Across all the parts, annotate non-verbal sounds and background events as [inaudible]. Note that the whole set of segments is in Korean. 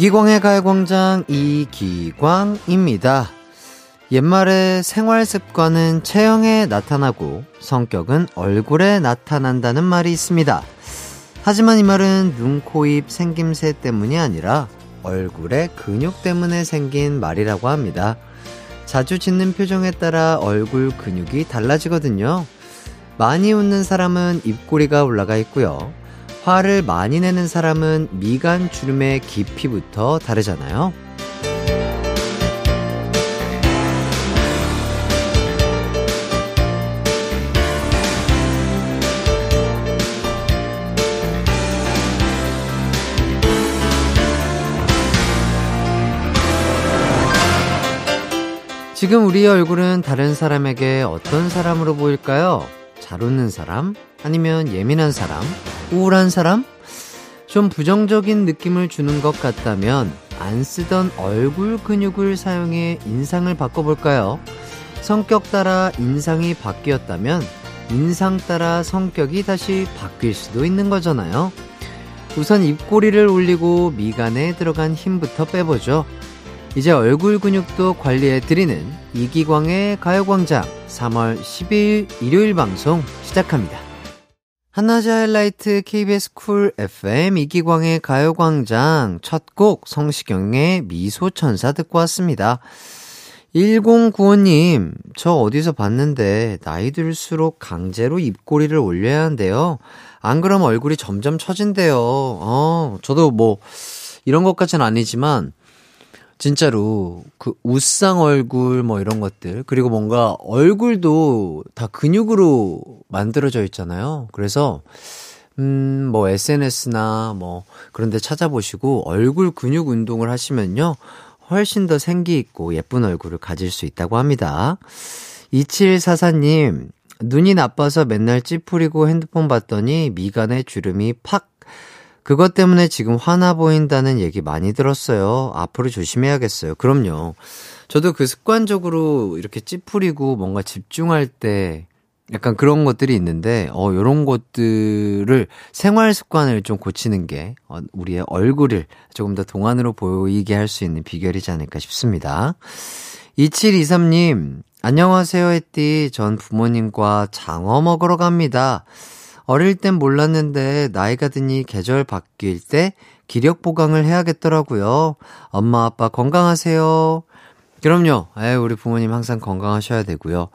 이기광의 가요광장 이기광입니다. 옛말에 생활 습관은 체형에 나타나고 성격은 얼굴에 나타난다는 말이 있습니다. 하지만 이 말은 눈, 코, 입 생김새 때문이 아니라 얼굴의 근육 때문에 생긴 말이라고 합니다. 자주 짓는 표정에 따라 얼굴 근육이 달라지거든요. 많이 웃는 사람은 입꼬리가 올라가 있고요. 화를 많이 내는 사람은 미간 주름의 깊이부터 다르잖아요. 지금 우리의 얼굴은 다른 사람에게 어떤 사람으로 보일까요? 잘 웃는 사람? 아니면 예민한 사람? 우울한 사람? 좀 부정적인 느낌을 주는 것 같다면 안 쓰던 얼굴 근육을 사용해 인상을 바꿔볼까요? 성격 따라 인상이 바뀌었다면 인상 따라 성격이 다시 바뀔 수도 있는 거잖아요. 우선 입꼬리를 올리고 미간에 들어간 힘부터 빼보죠. 이제 얼굴 근육도 관리해 드리는 이기광의 가요광장 3월 10일 일요일 방송 시작합니다. 한낮의 하이라이트 KBS Cool FM 이기광의 가요광장 첫 곡 성시경의 미소천사 듣고 왔습니다. 1095님, 저 어디서 봤는데 나이 들수록 강제로 입꼬리를 올려야 한대요. 안 그러면 얼굴이 점점 처진대요. 어, 저도 뭐 이런 것까지는 아니지만 진짜로 그 우상 얼굴 뭐 이런 것들 그리고 뭔가 얼굴도 다 근육으로 만들어져 있잖아요. 그래서 음 뭐 SNS나 뭐 그런 데 찾아보시고 얼굴 근육 운동을 하시면요. 훨씬 더 생기 있고 예쁜 얼굴을 가질 수 있다고 합니다. 2744님, 눈이 나빠서 맨날 찌푸리고 핸드폰 봤더니 미간에 주름이 팍 그것 때문에 지금 화나 보인다는 얘기 많이 들었어요. 앞으로 조심해야겠어요. 그럼요. 저도 그 습관적으로 이렇게 찌푸리고 뭔가 집중할 때 약간 그런 것들이 있는데, 어, 요런 것들을 생활 습관을 좀 고치는 게, 어, 우리의 얼굴을 조금 더 동안으로 보이게 할 수 있는 비결이지 않을까 싶습니다. 2723님, 안녕하세요, 햇띠. 전 부모님과 장어 먹으러 갑니다. 어릴 땐 몰랐는데 나이가 드니 계절 바뀔 때 기력 보강을 해야겠더라고요. 엄마 아빠 건강하세요. 그럼요. 에 우리 부모님 항상 건강하셔야 되고요.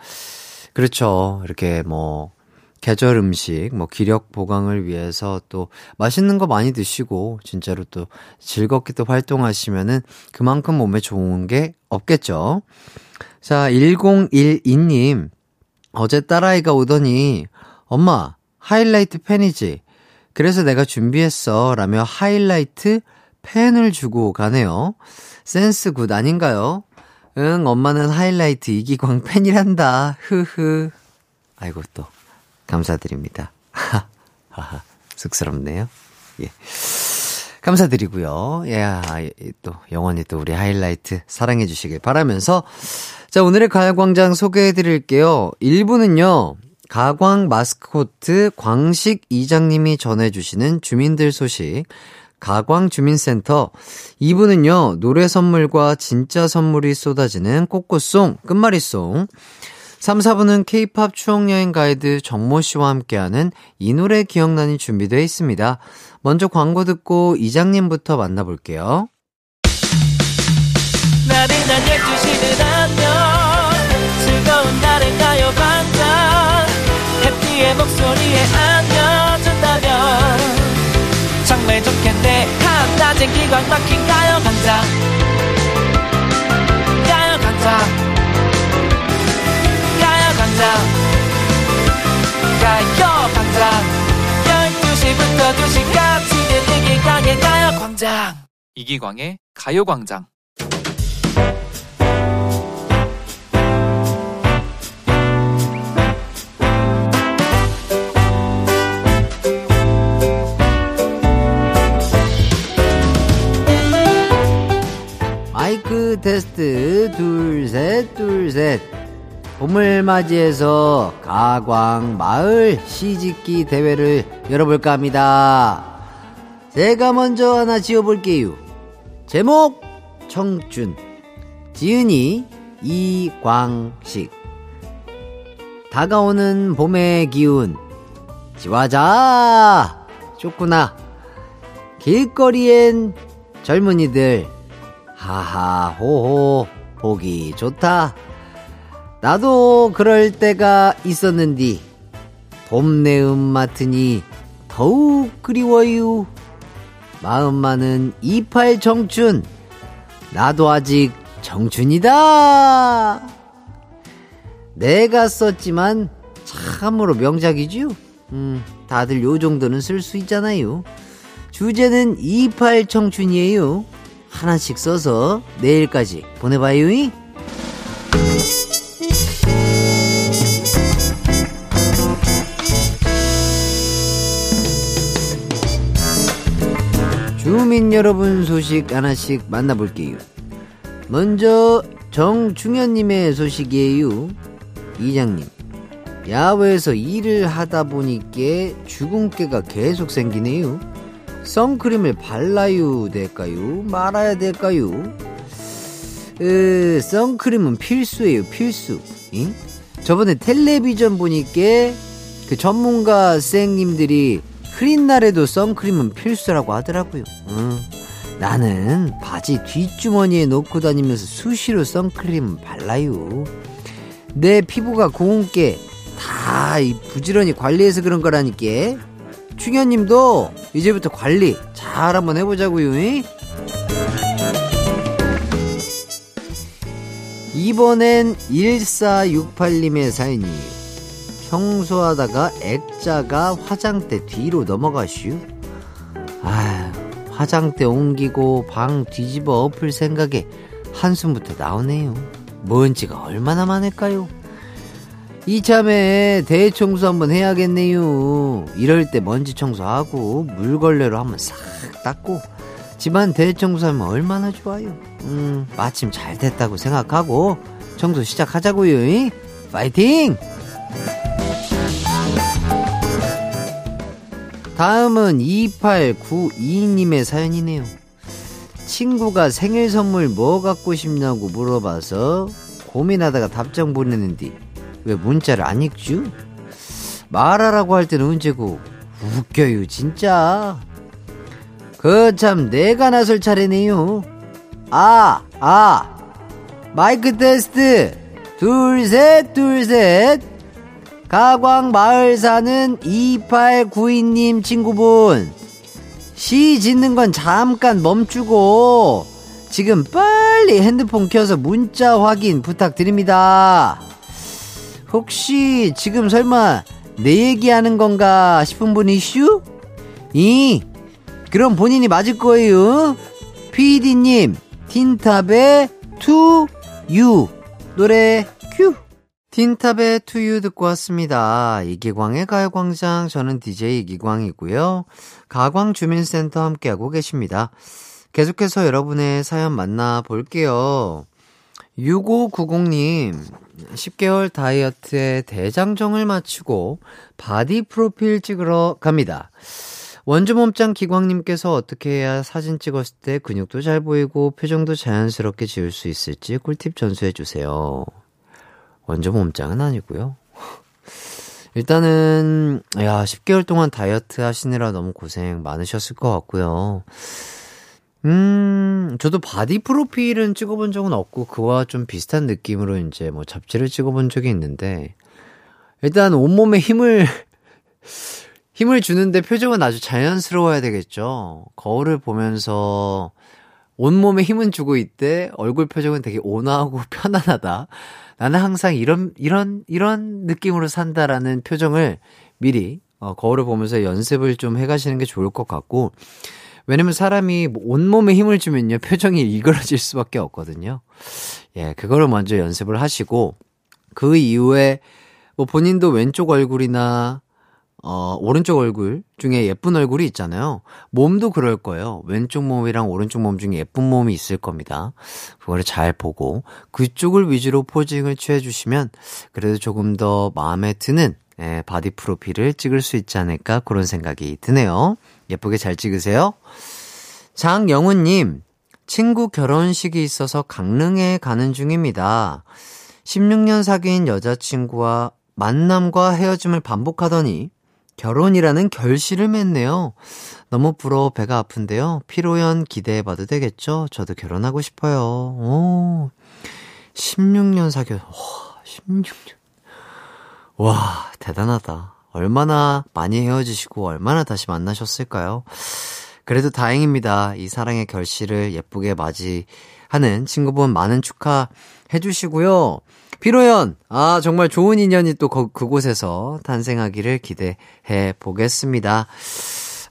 그렇죠. 이렇게 뭐 계절 음식, 뭐 기력 보강을 위해서 또 맛있는 거 많이 드시고 진짜로 또 즐겁게 또 활동하시면은 그만큼 몸에 좋은 게 없겠죠. 자, 1012님. 어제 딸아이가 오더니 엄마 하이라이트 팬이지. 그래서 내가 준비했어. 라며 하이라이트 펜을 주고 가네요. 센스 good 아닌가요? 응, 엄마는 하이라이트 이기광 팬이란다. 흐흐. 아이고, 또, 감사드립니다. [laughs] 하하, 쑥스럽네요. 예. 감사드리고요. 예, 아, 또, 영원히 또 우리 하이라이트 사랑해 주시길 바라면서, 자, 오늘의 가요광장 소개해 드릴게요. 1부는요, 가광 마스코트 광식 이장님이 전해주시는 주민들 소식. 가광 주민센터 2부는요, 노래 선물과 진짜 선물이 쏟아지는 꽃꽃송, 끝말잇송. 3, 4부는 케이팝 추억여행 가이드 정모 씨와 함께하는 이 노래 기억나니 준비되어 있습니다. 먼저 광고 듣고 이장님부터 만나볼게요. 나른한 12시는 안녕 해피의 목소리에 안겨준다면 정말 좋겠네. 한낮엔 기광 막힌 가요 강장 가요 강장 가요 강장 가요 강장 12시부터 2시까지 이기광의 가요 광장. 이기광의 가요 광장 마이크 테스트. 둘셋 둘셋. 봄을 맞이해서 가광 마을 시짓기 대회를 열어볼까 합니다. 제가 먼저 하나 지어볼게요. 제목 청춘. 지은이 이광식. 다가오는 봄의 기운. 지화자! 좋구나. 길거리엔 젊은이들 하하호호 보기 좋다. 나도 그럴 때가 있었는디 봄내음 맡으니 더욱 그리워요 마음만은 이팔 청춘 나도 아직 청춘이다. 내가 썼지만 참으로 명작이지요. 음, 다들 요 정도는 쓸 수 있잖아요. 주제는 이팔 청춘이에요 하나씩 써서 내일까지 보내봐요 주민 여러분 소식 하나씩 만나볼게요. 먼저 정중현님의 소식이에요. 이장님, 야외에서 일을 하다 보니까 주근깨가 계속 생기네요. 선크림을 발라야 될까요? 말아야 될까요? 으, 선크림은 필수예요, 필수. 응? 저번에 텔레비전 보니까 그 전문가 쌩님들이 흐린 날에도 선크림은 필수라고 하더라고요. 응. 나는 바지 뒷주머니에 넣고 다니면서 수시로 선크림 발라요. 내 피부가 고운 게 다 부지런히 관리해서 그런 거라니까. 충현님도 이제부터 관리 잘 한번 해보자고요. 이번엔 1468님의 사연이에요. 청소하다가 액자가 화장대 뒤로 넘어가슈. 아, 화장대 옮기고 방 뒤집어 엎을 생각에 한숨부터 나오네요. 먼지가 얼마나 많을까요? 이참에 대청소 한번 해야겠네요. 이럴 때 먼지 청소하고 물걸레로 한번 싹 닦고 집안 대청소하면 얼마나 좋아요. 음, 마침 잘 됐다고 생각하고 청소 시작하자고요. 파이팅! 다음은 2892님의 사연이네요. 친구가 생일 선물 뭐 갖고 싶냐고 물어봐서 고민하다가 답장 보내는데 왜 문자를 안 읽죠? 말하라고 할 때는 언제고 웃겨요 진짜 그 참 내가 나설 차례네요 아아 마이크 테스트 둘 셋 둘 셋 가광 마을 사는 2892님 친구분. 시 짓는 건 잠깐 멈추고 지금 빨리 핸드폰 켜서 문자 확인 부탁드립니다. 혹시 지금 설마 내 얘기하는 건가 싶은 분 이슈? 이 그럼 본인이 맞을 거예요. PD님 틴탑의 투유 노래 큐. 틴탑의 투유 듣고 왔습니다. 이기광의 가요광장, 저는 DJ 이기광이고요. 가광주민센터 함께하고 계십니다. 계속해서 여러분의 사연 만나볼게요. 6590님, 10개월 다이어트에 대장정을 마치고 바디 프로필 찍으러 갑니다. 원주 몸짱 기광님께서 어떻게 해야 사진 찍었을 때 근육도 잘 보이고 표정도 자연스럽게 지을 수 있을지 꿀팁 전수해 주세요. 완전 몸짱은 아니고요. 일단은 야 10개월 동안 다이어트 하시느라 너무 고생 많으셨을 것 같고요. 음, 저도 바디 프로필은 찍어본 적은 없고 그와 좀 비슷한 느낌으로 이제 뭐 잡지를 찍어본 적이 있는데 일단 온몸에 힘을 [laughs] 힘을 주는데 표정은 아주 자연스러워야 되겠죠. 거울을 보면서 온몸에 힘은 주고 있되 얼굴 표정은 되게 온화하고 [laughs] 편안하다. 나는 항상 이런, 이런, 이런 느낌으로 산다라는 표정을 미리 어, 거울을 보면서 연습을 좀 해가시는 게 좋을 것 같고, 왜냐면 사람이 뭐 온몸에 힘을 주면요, 표정이 일그러질 수밖에 없거든요. 예, 그거를 먼저 연습을 하시고, 그 이후에 뭐 본인도 왼쪽 얼굴이나 어, 오른쪽 얼굴 중에 예쁜 얼굴이 있잖아요. 몸도 그럴 거예요. 왼쪽 몸이랑 오른쪽 몸 중에 예쁜 몸이 있을 겁니다. 그거를 잘 보고 그쪽을 위주로 posing을 취해 주시면 그래도 조금 더 마음에 드는 예, 바디 프로필을 찍을 수 있지 않을까 그런 생각이 드네요. 예쁘게 잘 찍으세요. 장영훈님, 친구 결혼식이 있어서 강릉에 가는 중입니다. 16년 사귄 여자친구와 만남과 헤어짐을 반복하더니 결혼이라는 결실을 맺네요. 너무 부러워 배가 아픈데요. 피로연 기대해봐도 되겠죠? 저도 결혼하고 싶어요. 오, 16년 사귀어, 와, 16년. 와, 대단하다. 얼마나 많이 헤어지시고 얼마나 다시 만나셨을까요? 그래도 다행입니다. 이 사랑의 결실을 예쁘게 맞이하는 친구분 많은 축하 해 주시고요. 피로연, 아, 정말 좋은 인연이 또 그, 그곳에서 탄생하기를 기대해 보겠습니다.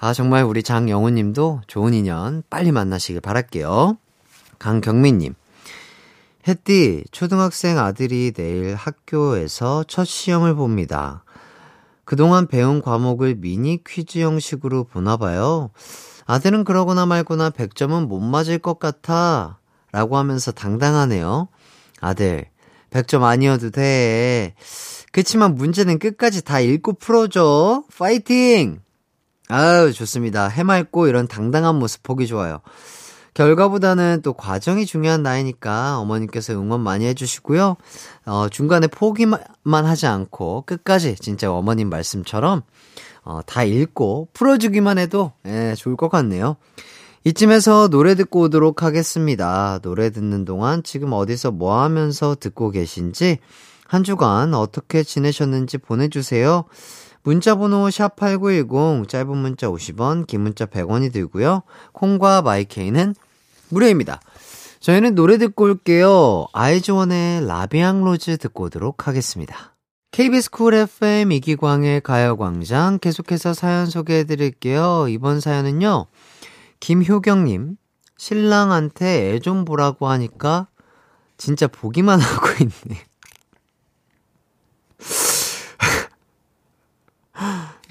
아, 정말 우리 장영우 님도 좋은 인연 빨리 만나시길 바랄게요. 강경민 님. 햇띠, 초등학생 아들이 내일 학교에서 첫 시험을 봅니다. 그동안 배운 과목을 미니 퀴즈 형식으로 보나 봐요. 아들은 그러거나 말거나 100점은 못 맞을 것 같아. 라고 하면서 당당하네요. 아들, 100점 아니어도 돼. 그치만 문제는 끝까지 다 읽고 풀어줘. 파이팅! 아유, 좋습니다. 해맑고 이런 당당한 모습 보기 좋아요. 결과보다는 또 과정이 중요한 나이니까 어머님께서 응원 많이 해주시고요. 어, 중간에 포기만 하지 않고 끝까지 진짜 어머님 말씀처럼 어, 다 읽고 풀어주기만 해도 예, 좋을 것 같네요. 이쯤에서 노래 듣고 오도록 하겠습니다. 노래 듣는 동안 지금 어디서 뭐 하면서 듣고 계신지 한 주간 어떻게 지내셨는지 보내주세요. 문자번호 샵8910 짧은 문자 50원 긴 문자 100원이 들고요. 콩과 마이케이는 무료입니다. 저희는 노래 듣고 올게요. 아이즈원의 La Vie en Rose 듣고 오도록 하겠습니다. KBS 쿨 FM 이기광의 가요광장 계속해서 사연 소개해 드릴게요. 이번 사연은요, 김효경님, 신랑한테 애 좀 보라고 하니까 진짜 보기만 [laughs] 하고 있네.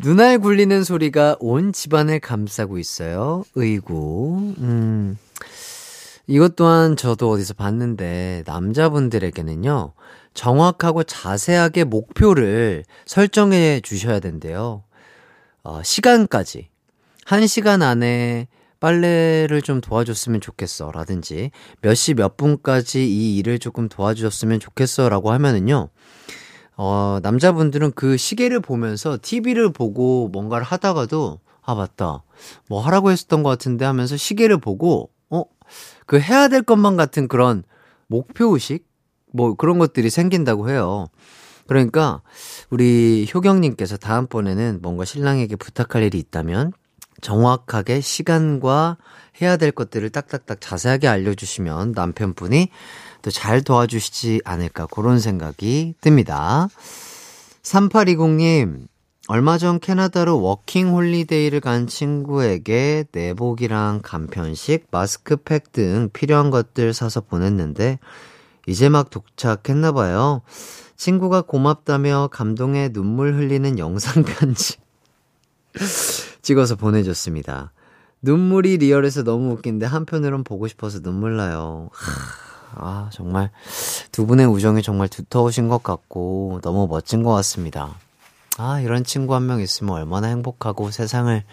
눈알 굴리는 소리가 온 집안을 감싸고 있어요. 의구. 음. 이것 또한 저도 어디서 봤는데, 남자분들에게는요, 정확하고 자세하게 목표를 설정해 주셔야 된대요. 어, 시간까지. 한 시간 안에 빨래를 좀 도와줬으면 좋겠어. 라든지, 몇 시 몇 분까지 이 일을 조금 도와주셨으면 좋겠어. 라고 하면은요, 어, 남자분들은 그 시계를 보면서 TV를 보고 뭔가를 하다가도, 아, 맞다. 뭐 하라고 했었던 것 같은데 하면서 시계를 보고, 어, 그 해야 될 것만 같은 그런 목표 의식? 뭐 그런 것들이 생긴다고 해요. 그러니까 우리 효경님께서 다음번에는 뭔가 신랑에게 부탁할 일이 있다면 정확하게 시간과 해야 될 것들을 딱딱딱 자세하게 알려주시면 남편분이 또 잘 도와주시지 않을까 그런 생각이 듭니다. 3820님, 얼마 전 캐나다로 워킹 홀리데이를 간 친구에게 내복이랑 간편식, 마스크팩 등 필요한 것들 사서 보냈는데 이제 막 도착했나 봐요. 친구가 고맙다며 감동에 눈물 흘리는 영상 편지 [laughs] 찍어서 보내줬습니다. 눈물이 리얼해서 너무 웃긴데 한편으론 보고 싶어서 눈물 나요. 아, 정말 두 분의 우정이 정말 두터우신 것 같고 너무 멋진 것 같습니다. 아, 이런 친구 한 명 있으면 얼마나 행복하고 세상을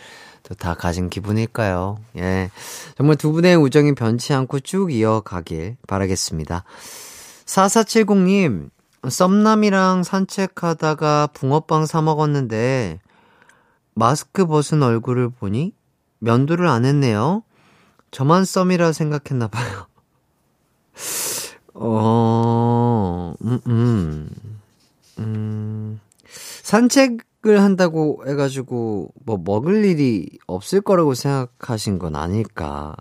또 다 가진 기분일까요? 예. 정말 두 분의 우정이 변치 않고 쭉 이어가길 바라겠습니다. 4470님, 썸남이랑 산책하다가 붕어빵 사 먹었는데, 마스크 벗은 얼굴을 보니 면도를 안 했네요. 저만 썸이라 생각했나봐요. [laughs] 어, 음, 음, 음. 산책을 한다고 해가지고, 뭐, 먹을 일이 없을 거라고 생각하신 건 아닐까.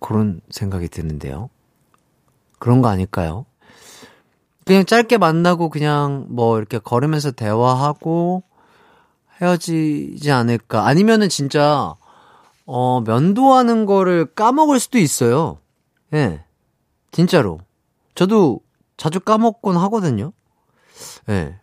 그런 생각이 드는데요. 그런 거 아닐까요? 그냥 짧게 만나고 그냥 뭐 이렇게 걸으면서 대화하고 헤어지지 않을까. 아니면은 진짜, 어, 면도하는 거를 까먹을 수도 있어요. 예. 네, 진짜로. 저도 자주 까먹곤 하거든요. 예.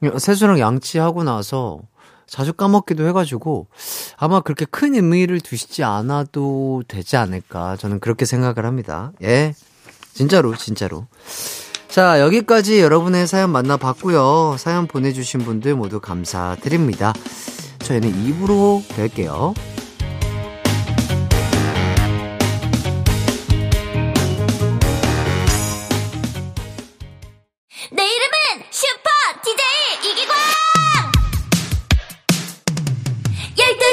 네. 세수랑 양치하고 나서 자주 까먹기도 해가지고 아마 그렇게 큰 의미를 두시지 않아도 되지 않을까. 저는 그렇게 생각을 합니다. 예. 진짜로, 진짜로. 자, 여기까지 여러분의 사연 만나봤고요. 사연 보내주신 분들 모두 감사드립니다. 저희는 입으로 뵐게요.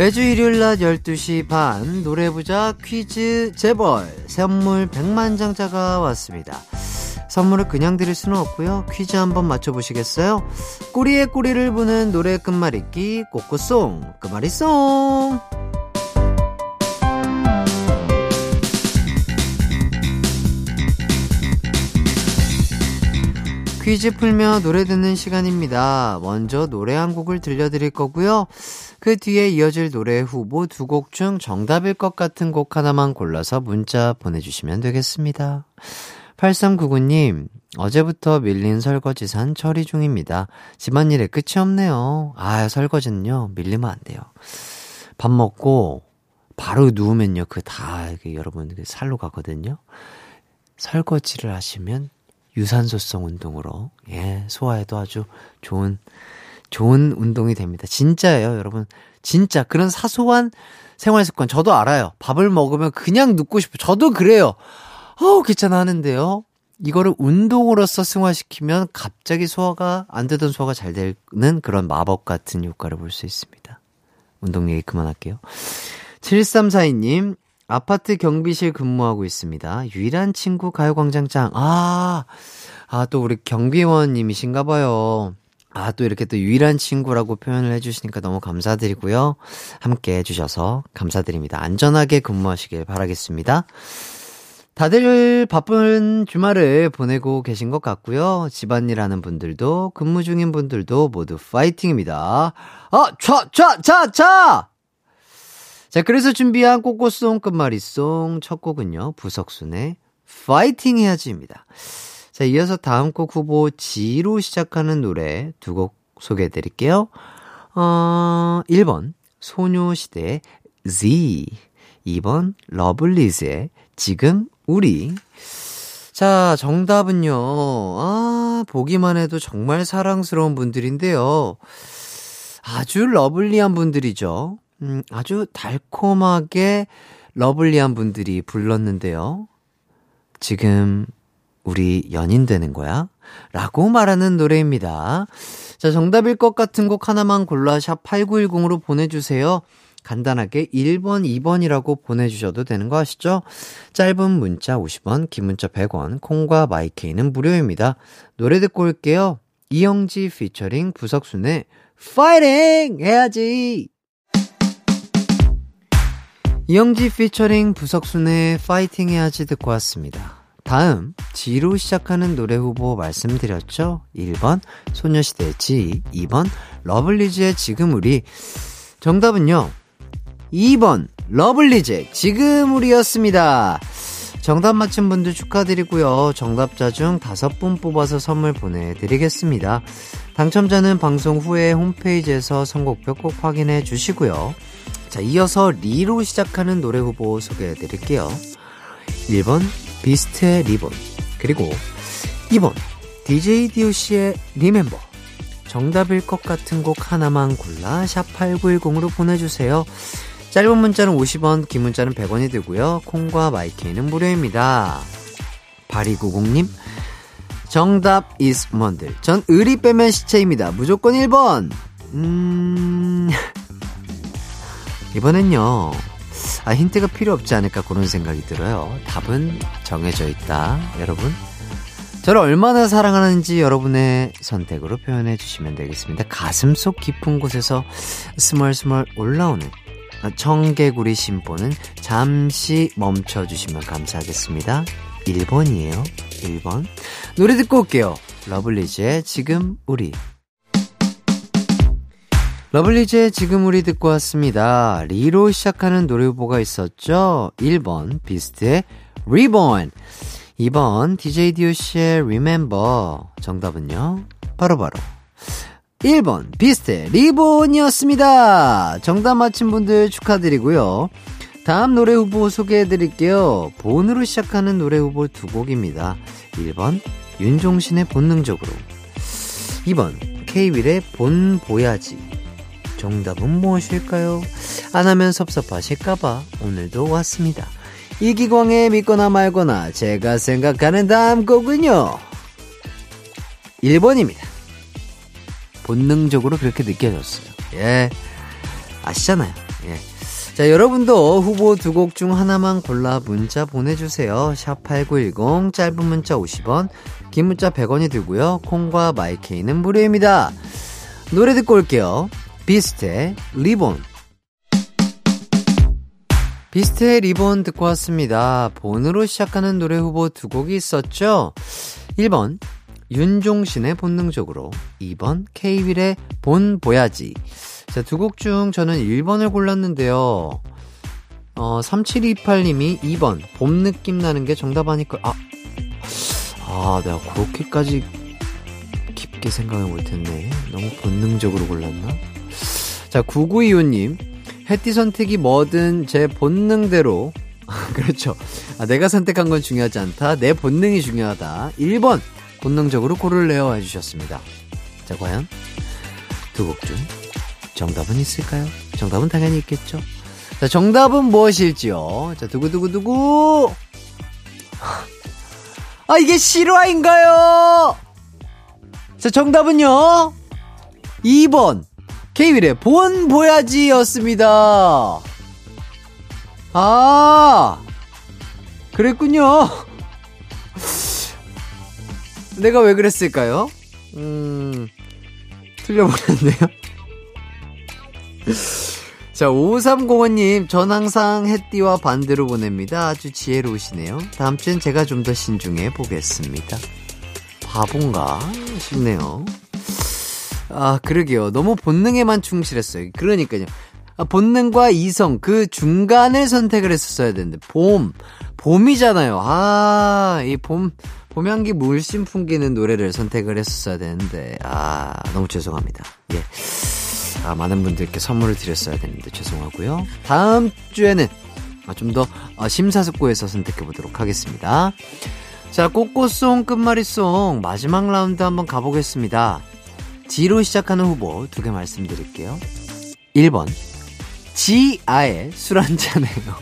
매주 일요일 낮 12시 반 노래부자 퀴즈 재벌 선물 100만 장자가 왔습니다. 선물을 그냥 드릴 수는 없고요. 퀴즈 한번 맞춰보시겠어요? 꼬리에 꼬리를 부는 노래 끝말잇기 꼬꼬송 끝말잇송 퀴즈 풀며 노래 듣는 시간입니다. 먼저 노래 한 곡을 들려드릴 거고요. 그 뒤에 이어질 노래 후보 두 곡 중 정답일 것 같은 곡 하나만 골라서 문자 보내주시면 되겠습니다. 8399님, 어제부터 밀린 설거지 산 처리 중입니다. 집안일에 끝이 없네요. 아, 설거지는요, 밀리면 안 돼요. 밥 먹고 바로 누우면요, 그 다, 여러분, 그 살로 가거든요. 설거지를 하시면 유산소성 운동으로, 예, 소화에도 아주 좋은, 좋은 운동이 됩니다. 진짜예요, 여러분. 진짜 그런 사소한 생활 습관 저도 알아요. 밥을 먹으면 그냥 눕고 싶어. 저도 그래요. 어우, 귀찮아 하는데요. 이거를 운동으로서 승화시키면 갑자기 소화가 안 되던 소화가 잘 되는 그런 마법 같은 효과를 볼 수 있습니다. 운동 얘기 그만할게요. 7342님, 아파트 경비실 근무하고 있습니다. 유일한 친구 가요광장짱. 아, 아, 또 우리 경비원님이신가 봐요. 아, 또 이렇게 또 유일한 친구라고 표현을 해주시니까 너무 감사드리고요. 함께 해주셔서 감사드립니다. 안전하게 근무하시길 바라겠습니다. 다들 바쁜 주말을 보내고 계신 것 같고요. 집안일 하는 분들도, 근무 중인 분들도 모두 파이팅입니다. 아, 차, 차, 차, 차! 자, 그래서 준비한 꼬꼬송 끝말잇송 첫 곡은요, 부석순의 파이팅 해야지입니다. 자, 이어서 다음 곡 후보 G로 시작하는 노래 두 곡 소개해 드릴게요. 어, 1번, 소녀시대의 Z. 2번, 러블리즈의 지금 우리. 자, 정답은요. 아, 보기만 해도 정말 사랑스러운 분들인데요. 아주 lovely한 분들이죠. 음, 아주 달콤하게 lovely한 분들이 불렀는데요. 지금 우리 연인 되는 거야? 라고 말하는 노래입니다. 자, 정답일 것 같은 곡 하나만 골라 샵 8910으로 보내주세요. 간단하게 1번, 2번이라고 보내주셔도 되는 거 아시죠? 짧은 문자 50원, 긴 문자 100원, 콩과 마이케이는 무료입니다. 노래 듣고 올게요. 이영지 피처링 부석순의 파이팅! 해야지! 이영지 피처링 부석순의 파이팅 해야지 듣고 왔습니다. 다음, G로 시작하는 노래 후보 말씀드렸죠? 1번, 소녀시대 G, 2번, 러블리즈의 지금 우리. 정답은요, 2번 러블리즈 지금 우리였습니다. 정답 맞힌 분들 축하드리고요. 정답자 중 다섯 분 뽑아서 선물 보내드리겠습니다. 당첨자는 방송 후에 홈페이지에서 선곡표 꼭 확인해 주시고요. 자, 이어서 리로 시작하는 노래 후보 소개해 드릴게요. 1번 비스트의 리본 그리고 2번 DJ DOC의 리멤버 정답일 것 같은 곡 하나만 골라 샵 8910으로 보내주세요. 짧은 문자는 50원, 긴 문자는 100원이 되고요. 콩과 마이케이는 무료입니다. 8290님, 정답 뭔들. 전 의리 빼면 시체입니다. 무조건 1번. 음, [laughs] 이번엔요. 아, 힌트가 필요 없지 않을까 그런 생각이 들어요. 답은 정해져 있다. 여러분. 저를 얼마나 사랑하는지 여러분의 선택으로 표현해 주시면 되겠습니다. 가슴 속 깊은 곳에서 스멀스멀 올라오는 청개구리 심보는 잠시 멈춰 주시면 감사하겠습니다. 1번이에요. 1번. 노래 듣고 올게요. 러블리즈의 지금 우리. 러블리즈의 지금 우리 듣고 왔습니다. 리로 시작하는 노래 후보가 있었죠? 1번, 비스트의 Reborn. 2번, DJ DOC의 Remember. 정답은요? 바로바로. 바로 1번 비스트 리본이었습니다. 정답 맞힌 분들 축하드리고요. 다음 노래 후보 소개해 드릴게요. 본으로 시작하는 노래 후보 두 곡입니다. 1번 윤종신의 본능적으로 2번 케이윌의 본 보야지 정답은 무엇일까요? 안 하면 섭섭하실까봐 오늘도 왔습니다. 이기광의 믿거나 말거나 제가 생각하는 다음 곡은요. 1번입니다. 본능적으로 그렇게 느껴졌어요. 예. 아시잖아요. 예. 자, 여러분도 후보 두 곡 중 하나만 골라 문자 보내주세요. 샵8910, 짧은 문자 50원, 긴 문자 100원이 들고요. 콩과 마이케이는 무료입니다. 노래 듣고 올게요. 비스트의 리본. 비스트의 리본 듣고 왔습니다. 본으로 시작하는 노래 후보 두 곡이 있었죠? 1번, 윤종신의 본능적으로. 2번, 케이윌의 본 보야지. 자, 두 곡 중 저는 1번을 골랐는데요. 어, 3728님이 2번, 봄 느낌 나는 게 정답 아니까, 아, 아, 내가 그렇게까지 깊게 생각을 못했네. 너무 본능적으로 골랐나? 자, 9925님, 해띠 선택이 뭐든 제 본능대로, [laughs] 그렇죠. 아, 내가 선택한 건 중요하지 않다. 내 본능이 중요하다. 1번, 본능적으로 고를래요 해주셨습니다. 자, 과연 두 곡 중 정답은 있을까요? 정답은 당연히 있겠죠. 자, 정답은 무엇일지요? 자, 두구두구두구! 아, 이게 실화인가요? 자, 정답은요? 2번. 케이윌의 본 보야지 였습니다. 아, 그랬군요. [laughs] 내가 왜 그랬을까요? 음, 틀려버렸네요. [laughs] 자, 5305님, 전 항상 햇띠와 반대로 보냅니다. 아주 지혜로우시네요. 다음 주엔 제가 좀 더 신중해 보겠습니다. 바본가 싶네요. 아, 그러게요. 너무 본능에만 충실했어요. 그러니까요. 아, 본능과 이성, 그 중간을 선택을 했었어야 되는데, 봄. 봄이잖아요. 아, 이 봄, 봄향기 물씬 풍기는 노래를 선택을 했었어야 되는데, 아, 너무 죄송합니다. 예. 아, 많은 분들께 선물을 드렸어야 되는데 죄송하고요. 다음 주에는 아, 좀더 어, 심사숙고해서 선택해 보도록 하겠습니다. 자, 꽃꽃송 끝말잇송 마지막 라운드 한번 가보겠습니다. 지로 시작하는 후보 두 개 말씀드릴게요. 1번 지아의 술 한잔해요.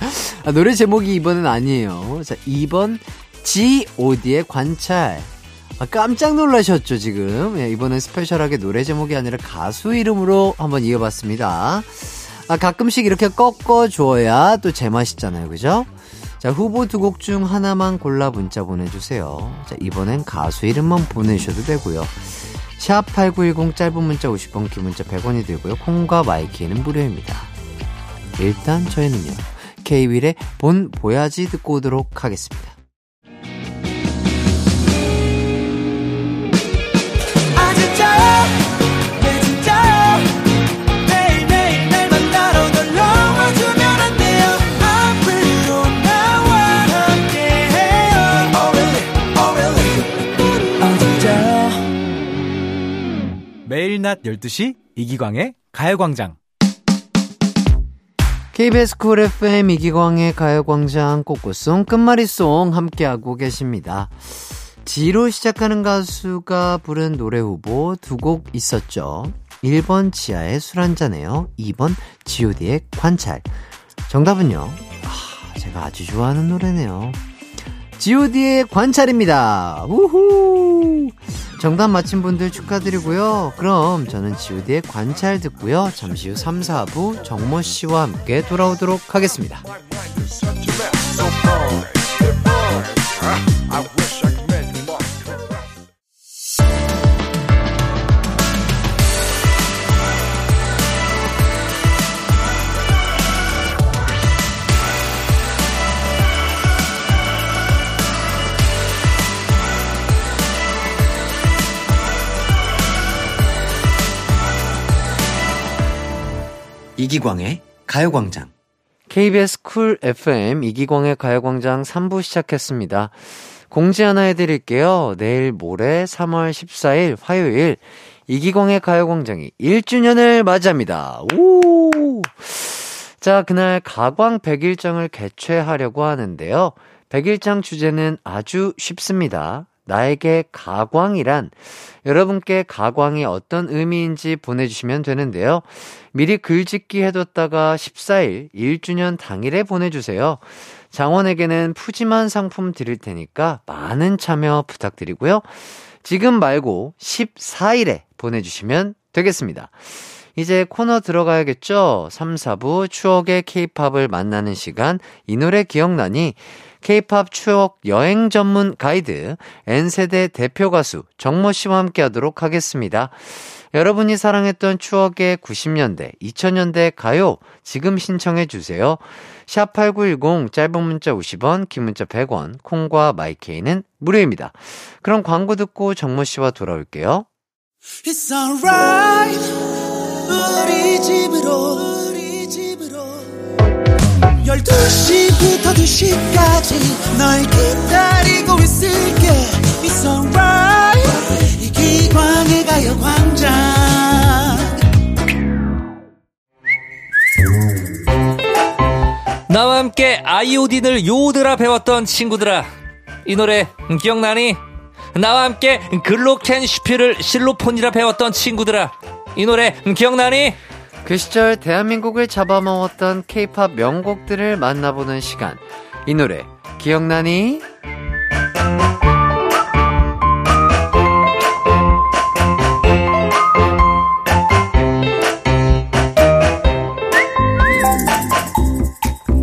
[laughs] 아, 노래 제목이 이번엔 아니에요. 자, 2번 G.O.D의 관찰. 아, 깜짝 놀라셨죠, 지금? 예, 이번엔 스페셜하게 노래 제목이 아니라 가수 이름으로 한번 이어봤습니다. 아, 가끔씩 이렇게 꺾어줘야 또 제맛이잖아요, 그죠? 자, 후보 두 곡 중 하나만 골라 문자 보내주세요. 자, 이번엔 가수 이름만 보내셔도 되고요. 샵 8910 짧은 문자 50원, 긴 문자 100원이 들고요. 콩과 마이케이는 무료입니다. 일단 저희는요, 케이윌의 Bon Voyage 듣고 오도록 하겠습니다. 낮 12시 이기광의 가요광장 KBS 쿨 FM 이기광의 가요광장 꽃꽃송 끝말잇송 함께하고 계십니다. 지로 시작하는 가수가 부른 노래 후보 두 곡 있었죠. 1번 지하의 술 한잔해요. 2번 god의 관찰. 정답은요. 아, 제가 아주 좋아하는 노래네요. God의 관찰입니다. 우후! 정답 맞힌 분들 축하드리고요. 그럼 저는 god의 관찰 듣고요. 잠시 후 3, 4부 정모 씨와 함께 돌아오도록 하겠습니다. 이기광의 가요광장. KBS 쿨 FM 이기광의 가요광장 3부 시작했습니다. 공지 하나 해드릴게요. 내일 모레 3월 14일 화요일 이기광의 가요광장이 1주년을 맞이합니다. 오! 자, 그날 가광 100일장을 개최하려고 하는데요. 100일장 주제는 아주 쉽습니다. 나에게 가광이란 여러분께 가광이 어떤 의미인지 보내주시면 되는데요. 미리 글짓기 해뒀다가 14일 1주년 당일에 보내주세요. 장원에게는 푸짐한 상품 드릴 테니까 많은 참여 부탁드리고요. 지금 말고 14일에 보내주시면 되겠습니다. 이제 코너 들어가야겠죠? 3, 4부 추억의 케이팝을 만나는 시간 이 노래 기억나니? 케이팝 추억 여행 전문 가이드 N세대 대표 가수 정모 씨와 함께 하도록 하겠습니다. 여러분이 사랑했던 추억의 90년대, 2000년대 가요 지금 신청해 주세요. 샵8910 짧은 문자 50원, 긴 문자 100원, 콩과 마이케이는 무료입니다. 그럼 광고 듣고 정모 씨와 돌아올게요. 12시부터 2시까지 널 기다리고 있을게 It's alright 이 기광의 가요광장 나와 함께 아이오딘을 요드라 배웠던 친구들아 이 노래 기억나니? 나와 함께 글로켄 슈피를 실로폰이라 배웠던 친구들아 이 노래 기억나니? 그 시절 대한민국을 잡아먹었던 케이팝 명곡들을 만나보는 시간. 이 노래 기억나니?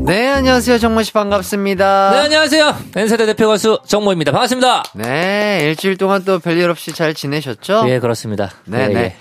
네, 안녕하세요. 정모씨 반갑습니다. 네 안녕하세요 N세대 대표 가수 정모입니다 반갑습니다 네, 일주일 동안 또 별일 없이 잘 지내셨죠? 예 그렇습니다 네, 예, 네. 예.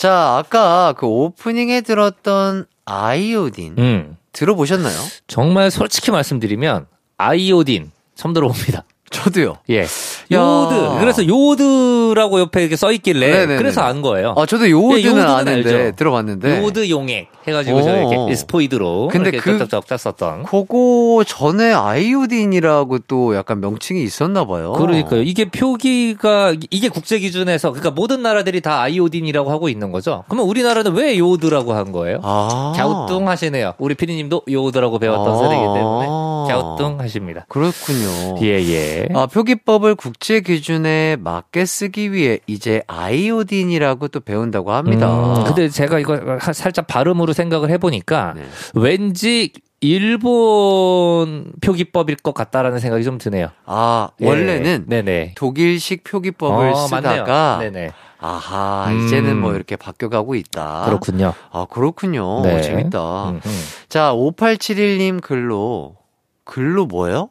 자, 아까 그 오프닝에 들었던 아이오딘 음 들어보셨나요? 정말 솔직히 말씀드리면 아이오딘 처음 들어봅니다 저도요. 예 요드 그래서 요드라고 옆에 이렇게 써 있길래 네네네네. 그래서 안 거예요 아, 저도 요오드는 예, 요오드는 아는데 알죠. 들어봤는데. 요드 용액 해가지고 저 오. 이렇게 스포이드로 근데 이렇게 그- 썼던 그거 전에 아이오딘이라고 또 약간 명칭이 있었나 봐요. 그러니까요. 이게 표기가 이게 국제 기준에서 그러니까 모든 나라들이 다 아이오딘이라고 하고 있는 거죠. 그러면 우리나라는 왜 요드라고 한 거예요? 아. 갸우뚱하시네요. 우리 피디님도 요드라고 배웠던 아. 세대이기 때문에 갸우뚱하십니다. 그렇군요. 예 예. 아, 표기법을 국제 기준에 맞게 쓰기 위해 이제 아이오딘이라고 또 배운다고 합니다. 음, 근데 제가 이거 하- 살짝 발음으로 생각을 해보니까 네. 왠지 일본 표기법일 것 같다라는 생각이 좀 드네요. 아, 예. 원래는 네네. 독일식 표기법을 어, 쓰다가. 네네. 아하, 음. 이제는 뭐 이렇게 바뀌어가고 있다. 그렇군요. 아, 그렇군요. 네. 재밌다. 음, 음. 자, 5871님 글로, 글로 뭐요?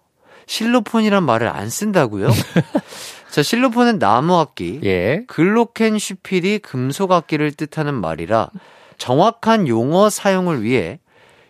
실로폰이란 말을 안 쓴다고요? [laughs] 자, 실로폰은 나무 악기, 예. 글로켄 슈필이 금속 악기를 뜻하는 말이라 정확한 용어 사용을 위해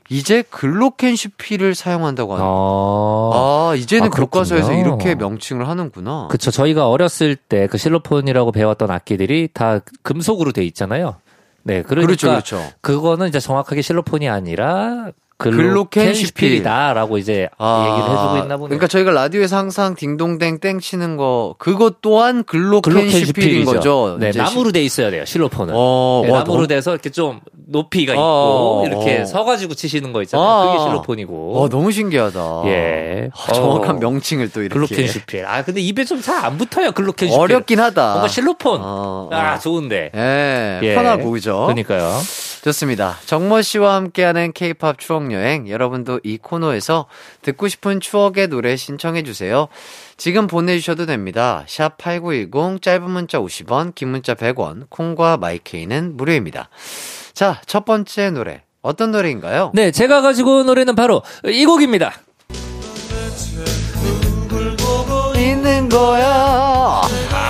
이제 글로켄 슈필을 사용한다고 하는 어. 아, 이제는 아. 교과서에서 이렇게 명칭을 하는구나. 그쵸. 저희가 어렸을 때 그 실로폰이라고 배웠던 악기들이 다 금속으로 돼 있잖아요. 네. 그러니까 그렇죠, 그렇죠. 그거는 이제 정확하게 실로폰이 아니라 글로켄 글로켄슈필. 슈필이다라고 이제 얘기를 해주고 있나 보네요. 그러니까 저희가 라디오에서 항상 딩동댕 땡 치는 거 그것 또한 글로켄슈필인 거죠. 네, 이제 나무로 돼 있어야 돼요. 실로폰은. 어, 네, 와, 나무로 너무- 돼서 이렇게 좀 높이가 있고 어, 이렇게 어. 서가지고 치시는 거 있잖아요. 아. 그게 실로폰이고. 와, 너무 신기하다. 예. 아, 정확한 어. 명칭을 또 이렇게. 글로켄슈필. 아 근데 입에 좀 잘 안 붙어요. 글로켄슈필. 어렵긴 하다. 뭔가 실로폰. 어, 어. 아 좋은데. 예, 예. 편하고 그죠? 그러니까요. 좋습니다. 정모 씨와 함께하는 케이팝 추억 여행. 여러분도 이 코너에서 듣고 싶은 추억의 노래 신청해 주세요. 지금 보내주셔도 됩니다. 샵 #8910 짧은 문자 50원, 긴 문자 100원, 콩과 마이케이는 무료입니다. 자, 첫 번째 노래 어떤 노래인가요? 네, 제가 가지고 온 노래는 바로 이 곡입니다. 있는 거야.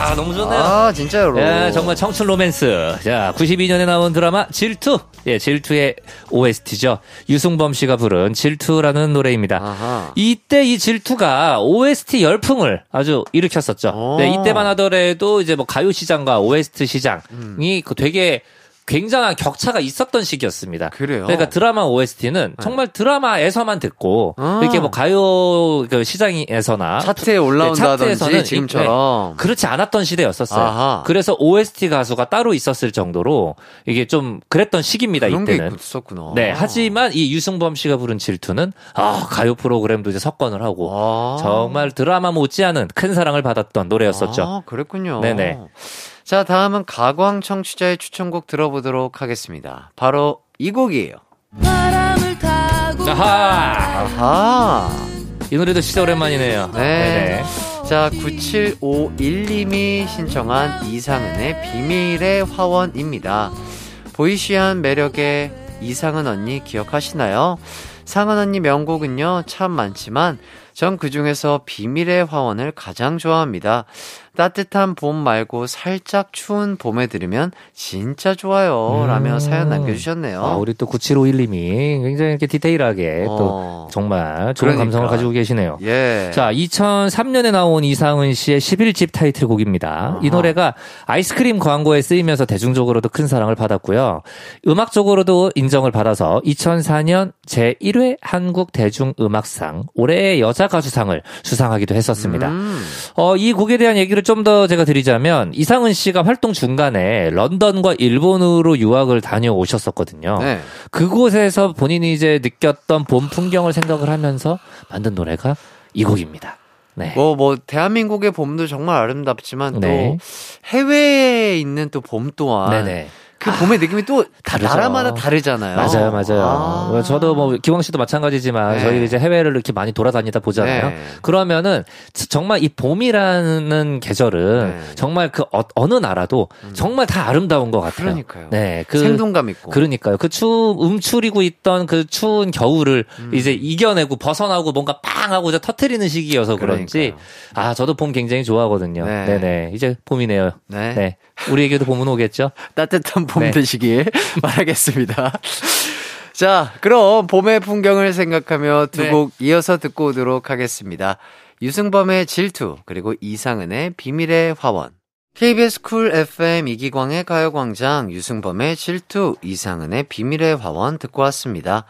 아 너무 좋네요. 아, 진짜로. 예, 정말 청춘 로맨스. 자, 92년에 나온 드라마 질투. 예, 질투의 OST죠. 유승범 씨가 부른 질투라는 노래입니다. 아하. 이때 이 질투가 OST 열풍을 아주 일으켰었죠. 오. 네, 이때만 하더라도 이제 뭐 가요 시장과 OST 시장이 그 되게 굉장한 격차가 있었던 시기였습니다. 그래요? 그러니까 드라마 OST는 정말 드라마에서만 듣고 아. 이렇게 뭐 가요 그 시장에서나 차트에 네, 올라온다든지 지금처럼. 네, 그렇지 않았던 시대였었어요. 아하. 그래서 OST 가수가 따로 있었을 정도로 이게 좀 그랬던 시기입니다. 이때는. 있었구나. 네, 하지만 이 유승범 씨가 부른 질투는 아 가요 프로그램도 이제 석권을 하고 아. 정말 드라마 못지않은 큰 사랑을 받았던 노래였었죠. 아, 그랬군요. 네네. 자, 다음은 가광 청취자의 추천곡 들어보도록 하겠습니다. 바로 이 곡이에요. 아하, 아하. 이 노래도 진짜 오랜만이네요. 네. 네네. 자, 9751님이 신청한 이상은의 비밀의 화원입니다. 보이시한 매력의 이상은 언니 기억하시나요? 상은 언니 명곡은요, 참 많지만, 전 그 중에서 비밀의 화원을 가장 좋아합니다. 따뜻한 봄 말고 살짝 추운 봄에 들으면 진짜 좋아요. 라며 음. 사연 남겨주셨네요. 아, 우리 또 9751님이 굉장히 이렇게 디테일하게 어. 또 정말 좋은 그러니까. 감성을 가지고 계시네요. 예. 자, 2003년에 나온 이상은 씨의 11집 타이틀곡입니다. 이 아하. 노래가 아이스크림 광고에 쓰이면서 대중적으로도 큰 사랑을 받았고요. 음악적으로도 인정을 받아서 2004년 제1회 한국 대중음악상 올해의 여자 가수상을 수상하기도 했었습니다. 음. 어, 이 곡에 대한 얘기를 좀 더 제가 드리자면 이상은 씨가 활동 중간에 런던과 일본으로 유학을 다녀오셨었거든요. 네. 그곳에서 본인이 이제 느꼈던 봄 풍경을 생각을 하면서 만든 노래가 이 곡입니다. 네. 뭐, 뭐, 대한민국의 봄도 정말 아름답지만 네. 또 해외에 있는 또 봄 또한 네네. 그 봄의 느낌이 또 다르죠. 나라마다 다르잖아요. 맞아요, 맞아요. 아. 저도 뭐 기광 씨도 마찬가지지만 네. 저희 이제 해외를 이렇게 많이 돌아다니다 보잖아요. 네. 그러면은 정말 이 봄이라는 계절은 네. 음. 정말 그 어, 느 나라도 정말 다 아름다운 것 같아요. 그러니까요. 네, 그 생동감 있고. 그러니까요. 그 추, 움츠리고 있던 그 추운 겨울을 음. 이제 이겨내고 벗어나고 뭔가 빵 하고 이제 터트리는 시기여서 그런지 그러니까요. 아, 저도 봄 굉장히 좋아하거든요. 네. 네. 네 이제 봄이네요. 네. 네. 우리에게도 봄은 오겠죠? 따뜻한 봄 네. 되시길 [laughs] 바라겠습니다. 자, 그럼 봄의 풍경을 생각하며 두 네. 곡 이어서 듣고 오도록 하겠습니다. 유승범의 질투, 그리고 이상은의 비밀의 화원. KBS 쿨 FM 이기광의 가요광장, 유승범의 질투, 이상은의 비밀의 화원 듣고 왔습니다.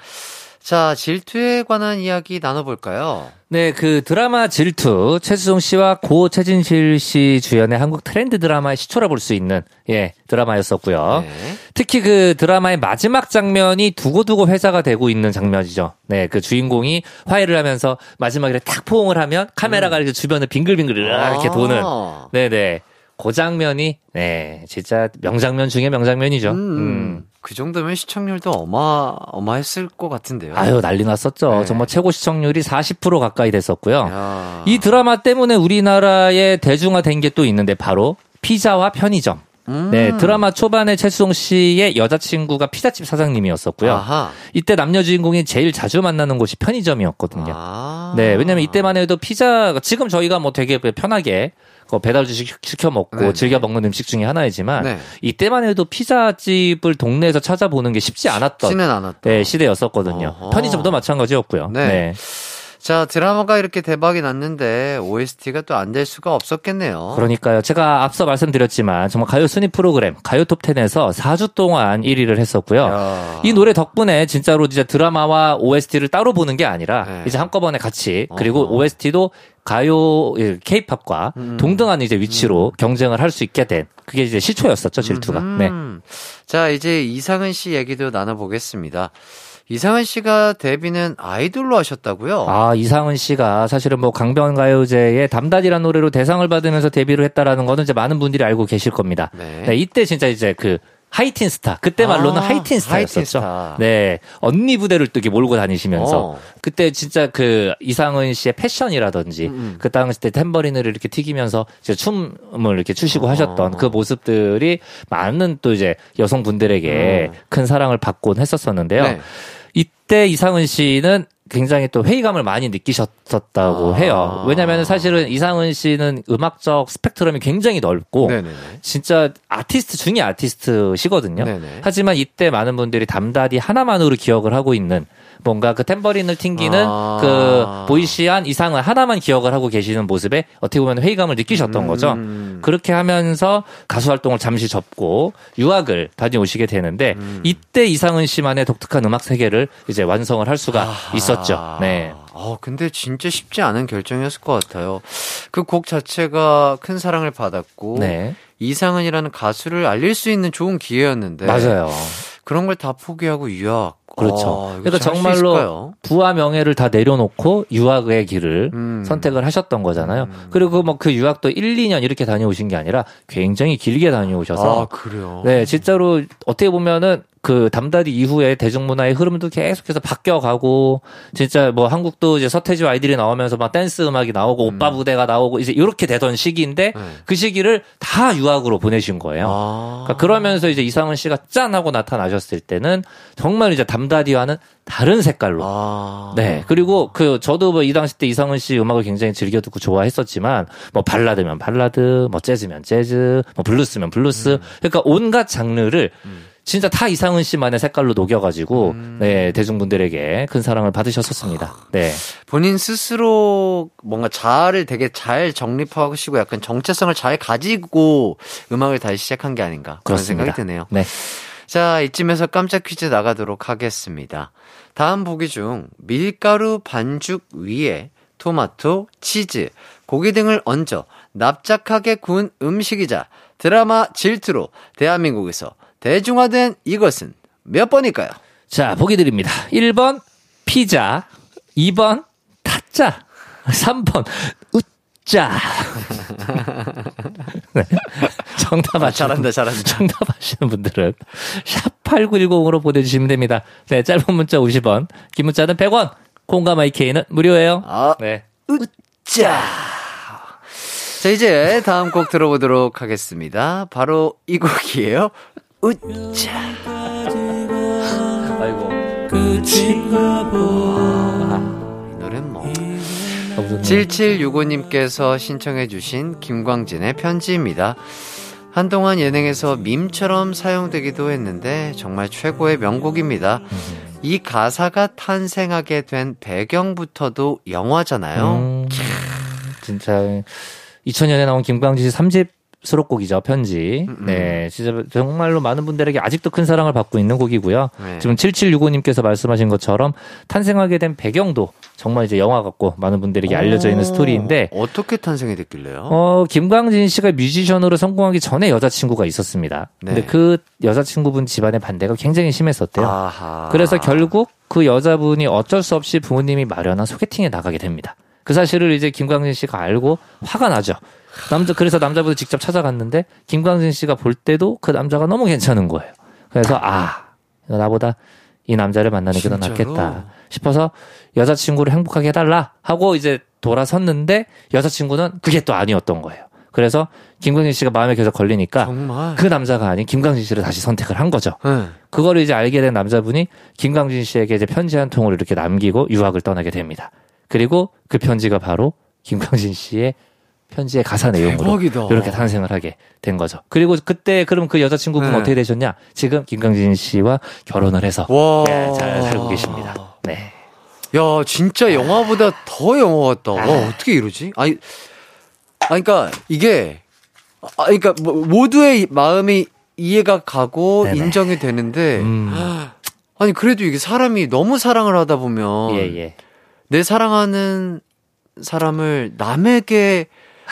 자, 질투에 관한 이야기 나눠볼까요? 네, 그 드라마 질투 최수종 씨와 고 최진실 씨 주연의 한국 트렌드 드라마의 시초라 볼 수 있는 예 드라마였었고요. 네. 특히 그 드라마의 마지막 장면이 두고두고 회자가 되고 있는 장면이죠. 네, 그 주인공이 화해를 하면서 마지막에 딱 포옹을 하면 카메라가 이렇게 주변을 빙글빙글 이렇게 도는 음. 아. 네네. 그 장면이, 네, 진짜 명장면 중에 명장면이죠. 음, 음. 그 정도면 시청률도 어마, 어마했을 것 같은데요. 아유, 난리 났었죠. 네. 정말 최고 시청률이 40% 가까이 됐었고요. 야. 이 드라마 때문에 우리나라에 대중화된 게 또 있는데, 바로 피자와 편의점. 음. 네, 드라마 초반에 최수종 씨의 여자친구가 피자집 사장님이었었고요. 아하. 이때 남녀 주인공이 제일 자주 만나는 곳이 편의점이었거든요. 아. 네, 왜냐면 이때만 해도 피자, 지금 저희가 뭐 되게 편하게 그 배달 주식 시켜 먹고 네네. 즐겨 먹는 음식 중에 하나이지만 네. 이때만 해도 피자집을 동네에서 찾아보는 게 쉽지 않았던. 네, 시대였었거든요. 어허. 편의점도 마찬가지였고요. 네. 네. 자, 드라마가 이렇게 대박이 났는데 OST가 또 안 될 수가 없었겠네요. 그러니까요. 제가 앞서 말씀드렸지만 정말 가요 순위 프로그램 가요 톱10에서 4주 동안 1위를 했었고요. 야. 이 노래 덕분에 진짜로 이제 드라마와 OST를 따로 보는 게 아니라 네. 이제 한꺼번에 같이 그리고 어허. OST도 가요 케이팝과 음. 동등한 이제 위치로 경쟁을 할 수 있게 된 그게 이제 시초였었죠 질투가. 네. 음. 자, 이제 이상은 씨 얘기도 나눠보겠습니다. 이상은 씨가 데뷔는 아이돌로 하셨다고요? 아 이상은 씨가 사실은 뭐 강변가요제의 담다디라는 노래로 대상을 받으면서 데뷔를 했다라는 거는 이제 많은 분들이 알고 계실 겁니다. 네. 네, 이때 진짜 이제 그 하이틴 스타 그때 말로는 아, 하이틴 스타였었죠. 하이틴 스타. 네 언니 부대를 또 이렇게 몰고 다니시면서 어. 그때 진짜 그 이상은 씨의 패션이라든지 음, 음. 그 당시 때 탬버린을 이렇게 튀기면서 이제 춤을 이렇게 추시고 어. 하셨던 그 모습들이 많은 또 이제 여성분들에게 음. 큰 사랑을 받곤 했었었는데요. 네. 이때 이상은 씨는 굉장히 또 회의감을 많이 느끼셨었다고 아. 해요. 왜냐하면 사실은 이상은 씨는 음악적 스펙트럼이 굉장히 넓고 네네네. 진짜 아티스트 중의 아티스트시거든요. 네네. 하지만 이때 많은 분들이 담다디 하나만으로 기억을 하고 있는 뭔가 그 탬버린을 튕기는 아. 그 보이시한 이상을 하나만 기억을 하고 계시는 모습에 어떻게 보면 회의감을 느끼셨던 거죠. 음. 그렇게 하면서 가수 활동을 잠시 접고 유학을 다녀오시게 되는데 음. 이때 이상은 씨만의 독특한 음악 세계를 이제 완성을 할 수가 아하. 있었죠. 네. 어, 근데 진짜 쉽지 않은 결정이었을 것 같아요. 그 곡 자체가 큰 사랑을 받았고 네. 이상은이라는 가수를 알릴 수 있는 좋은 기회였는데 맞아요. 그런 걸 다 포기하고 유학. 그렇죠. 어, 이거 그러니까 정말로 있을까요? 부와 명예를 다 내려놓고 유학의 길을 음. 선택을 하셨던 거잖아요. 그리고 뭐 그 유학도 1, 2년 이렇게 다녀오신 게 아니라 굉장히 길게 다녀오셔서 아, 그래요. 네, 진짜로 어떻게 보면은 그 담다리 이후에 대중문화의 흐름도 계속해서 바뀌어가고 진짜 뭐 한국도 이제 서태지와 아이들이 나오면서 막 댄스 음악이 나오고 오빠 부대가 나오고 이제 이렇게 되던 시기인데 네. 그 시기를 다 유학으로 보내신 거예요. 아. 그러니까 그러면서 이제 이상은 씨가 짠 하고 나타나셨을 때는 정말 이제 담다디와는 다른 색깔로 아. 네. 그리고 그 저도 뭐 이 당시 때 이상은 씨 음악을 굉장히 즐겨 듣고 좋아했었지만 뭐 발라드면 발라드, 뭐 재즈면 재즈, 뭐 블루스면 블루스. 그러니까 온갖 장르를 진짜 다 이상은 씨만의 색깔로 녹여가지고 네 대중분들에게 큰 사랑을 받으셨었습니다. 네. 본인 스스로 뭔가 자아를 되게 잘 정립하시고 약간 정체성을 잘 가지고 음악을 다시 시작한 게 아닌가 그런 그렇습니다. 생각이 드네요. 네. 자, 이쯤에서 깜짝 퀴즈 나가도록 하겠습니다. 다음 보기 중 밀가루 반죽 위에 토마토, 치즈, 고기 등을 얹어 납작하게 구운 음식이자 드라마 질투로 대한민국에서 대중화된 이것은 몇 번일까요? 자, 보기 드립니다. 1번 피자, 2번 타짜, 3번 웃자. [laughs] 네. 정답 아, 잘한다, 잘한다. 정답 아시는 분들은 샵8910으로 보내주시면 됩니다. 네, 짧은 문자 50원, 긴 문자는 100원, 콩과 마이케이는 무료예요. 아, 네. 자. 자, 이제 다음 곡 들어보도록 하겠습니다. 바로 이 곡이에요. 웃자. 아이고. 이 노래는 뭐. 7765님께서 신청해주신 김광진의 편지입니다. 한동안 예능에서 밈처럼 사용되기도 했는데 정말 최고의 명곡입니다. 이 가사가 탄생하게 된 배경부터도 영화잖아요. 음, 진짜 2000년에 나온 김광진 씨 3집 수록곡이죠 편지. 음, 네, 진짜 정말로 많은 분들에게 아직도 큰 사랑을 받고 있는 곡이고요. 네. 지금 7765님께서 말씀하신 것처럼 탄생하게 된 배경도 정말 이제 영화 같고 많은 분들에게 알려져 있는 어, 스토리인데 어떻게 탄생이 됐길래요? 어, 김광진 씨가 뮤지션으로 성공하기 전에 여자친구가 있었습니다. 네. 근데 그 여자친구분 집안의 반대가 굉장히 심했었대요. 아하. 그래서 결국 그 여자분이 어쩔 수 없이 부모님이 마련한 소개팅에 나가게 됩니다. 그 사실을 이제 김광진 씨가 알고 화가 나죠. 남자 그래서 남자분을 직접 찾아갔는데 김광진 씨가 볼 때도 그 남자가 너무 괜찮은 거예요. 그래서 아 나보다 이 남자를 만나는 게 더? 낫겠다 싶어서 여자친구를 행복하게 해달라 하고 이제 돌아섰는데 여자친구는 그게 또 아니었던 거예요. 그래서 김광진 씨가 마음에 계속 걸리니까 정말. 그 남자가 아닌 김광진 씨를 다시 선택을 한 거죠. 네. 그거를 이제 알게 된 남자분이 김광진 씨에게 이제 편지 한 통을 이렇게 남기고 유학을 떠나게 됩니다. 그리고 그 편지가 바로 김광진 씨의 편지의 가사 내용으로 대박이다. 이렇게 탄생을 하게 된 거죠. 그리고 그때 그럼 그 여자친구분 네. 어떻게 되셨냐? 지금 김광진 씨와 결혼을 해서 와. 네, 잘 살고 계십니다. 네. 야, 진짜 영화보다 더 영화 같다. 와, 어떻게 이러지? 아니, 아니, 그니까, 이게, 아, 그니까, 뭐, 모두의 마음이 이해가 가고 네네. 인정이 되는데, 음. 아니, 그래도 이게 사람이 너무 사랑을 하다 보면, 예, 예. 내 사랑하는 사람을 남에게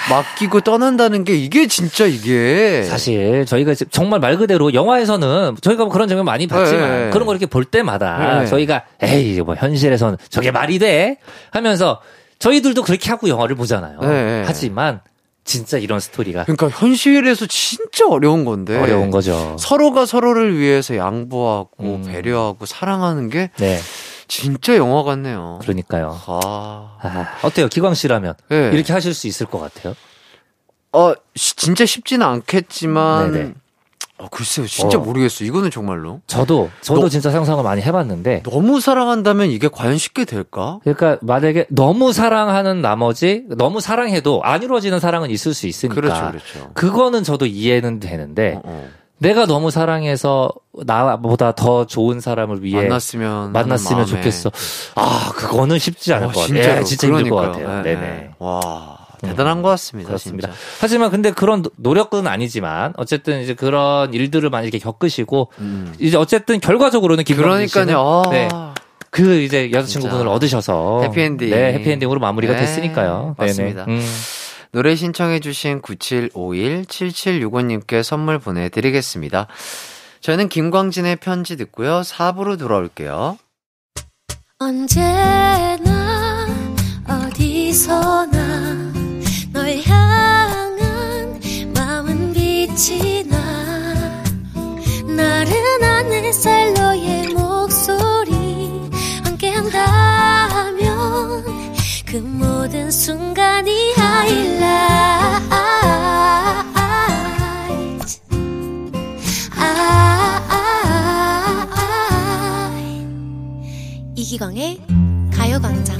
맡기고 떠난다는 게 이게 진짜 이게. 사실 저희가 정말 말 그대로 영화에서는 저희가 뭐 그런 장면 많이 봤지만 네. 그런 거 이렇게 볼 때마다 네. 저희가 에이 뭐 현실에서는 저게 말이 돼 하면서 저희들도 그렇게 하고 영화를 보잖아요. 네. 하지만 진짜 이런 스토리가 그러니까 현실에서 진짜 어려운 건데. 어려운 거죠. 서로가 서로를 위해서 양보하고 음. 배려하고 사랑하는 게 네, 진짜 영화 같네요. 그러니까요. 아, 아, 어때요, 기광 씨라면 네. 이렇게 하실 수 있을 것 같아요? 어, 시- 진짜 쉽지는 않겠지만, 네네. 어, 글쎄요, 진짜 어. 모르겠어요. 이거는 정말로. 저도 저도 너- 진짜 상상을 많이 해봤는데 너무 사랑한다면 이게 과연 쉽게 될까? 그러니까 만약에 너무 사랑하는 나머지 너무 사랑해도 안 이루어지는 사랑은 있을 수 있으니까 그렇죠, 그렇죠. 그거는 저도 이해는 되는데 어, 어. 내가 너무 사랑해서 나보다 더 좋은 사람을 위해 만났으면 만났으면. 좋겠어. 아, 그거는 쉽지 않을 어, 것 같아요. 진짜로. 예, 진짜 힘들 것 그러니까요. 같아요. 네. 네. 와, 대단한 것 같습니다. 그렇습니다. 진짜. 하지만 근데 그런 노- 노력은 아니지만 어쨌든 이제 그런 일들을 많이 이렇게 겪으시고 음. 이제 어쨌든 결과적으로는 김광진 씨는 그러니까요. 아. 네, 그 이제 여자친구분을 진짜. 얻으셔서 해피엔딩. 네, 해피엔딩으로 마무리가 네, 됐으니까요. 맞습니다. 음. 노래 신청해주신 9751-7765님께 선물 보내드리겠습니다. 저는 김광진의 편지 듣고요. 4부로 돌아올게요. 언제나 어디서나 널 향한 마음은 빛이 나 나른한 햇살 너의 목소리 함께한다면 그 모든 순간이 하이라이트 아, 이기광의 가요광장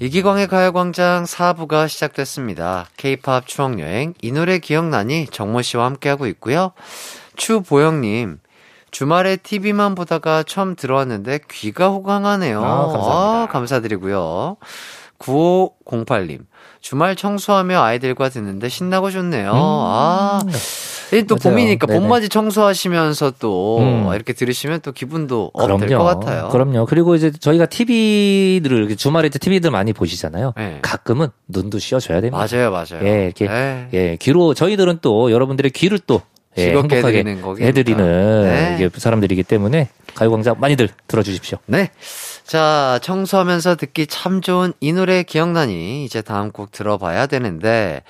이기광의 가요광장 4부가 시작됐습니다. 케이팝 추억여행, 이 노래 기억나니 정모 씨와 함께하고 있고요. 추보영님, 주말에 TV만 보다가 처음 들어왔는데 귀가 호강하네요. 아, 감사합니다. 아, 감사드리고요. 9508님, 주말 청소하며 아이들과 듣는데 신나고 좋네요. 아, 이또 음. 맞아요. 봄이니까 네네. 봄맞이 청소하시면서 또 음. 이렇게 들으시면 또 기분도 업될 것 같아요. 그럼요. 그리고 이제 저희가 TV들을 이렇게 주말에 이제 TV들 많이 보시잖아요. 네. 가끔은 눈도 씌워줘야 됩니다. 맞아요, 맞아요. 예, 이렇게 네. 예, 귀로 저희들은 또 여러분들의 귀를 또 예, 즐겁게 행복하게 해드리는 거기니까. 해드리는 네. 이게 사람들이기 때문에 가요광장 많이들 들어주십시오. 네. 자, 청소하면서 듣기 참 좋은 이 노래 기억나니 이제 다음 곡 들어봐야 되는데